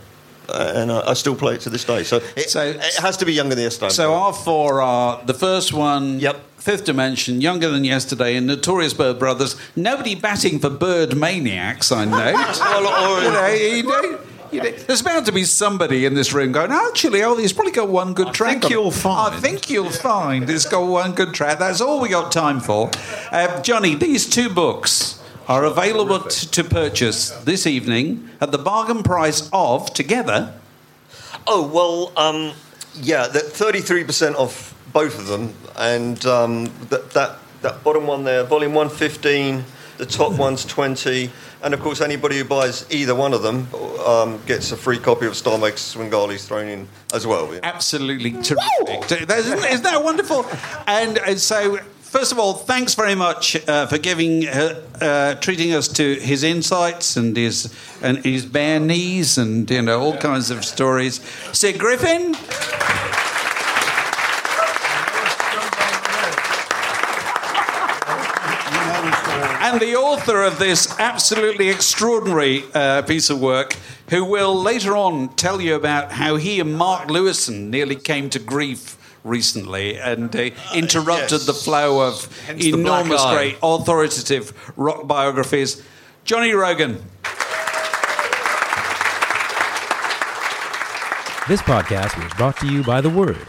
and I, I still play it to this day. So it, So- it has to be younger than yesterday. So our four are the first one. Yep. Fifth Dimension, Younger Than Yesterday, and Notorious Byrd Brothers. Nobody batting for Byrdmaniax, I note. You know, you know, you know, there's bound to be somebody in this room going, actually, oh, he's probably got one good track. think on you'll find. I think you'll find it's got one good track. That's all we got time for. Uh, Johnny, these two books are available t- to purchase this evening at the bargain price of, together, Oh well, um, yeah, thirty-three percent off both of them, and um, that, that that bottom one there, volume one fifteen, the top one's twenty, and of course anybody who buys either one of them um, gets a free copy of Star Makes Svengali's thrown in as well. yeah. absolutely terrific. Isn't isn't that wonderful? And, and so first of all, thanks very much uh, for giving, uh, uh, treating us to his insights and his and his bare knees and you know all kinds of stories. Sid Griffin. and the author of this absolutely extraordinary uh, piece of work, who will later on tell you about how he and Mark Lewisohn nearly came to grief recently and uh, interrupted yes. the flow of Hence enormous, great, authoritative rock biographies. Johnny Rogan. This podcast was brought to you by The Word.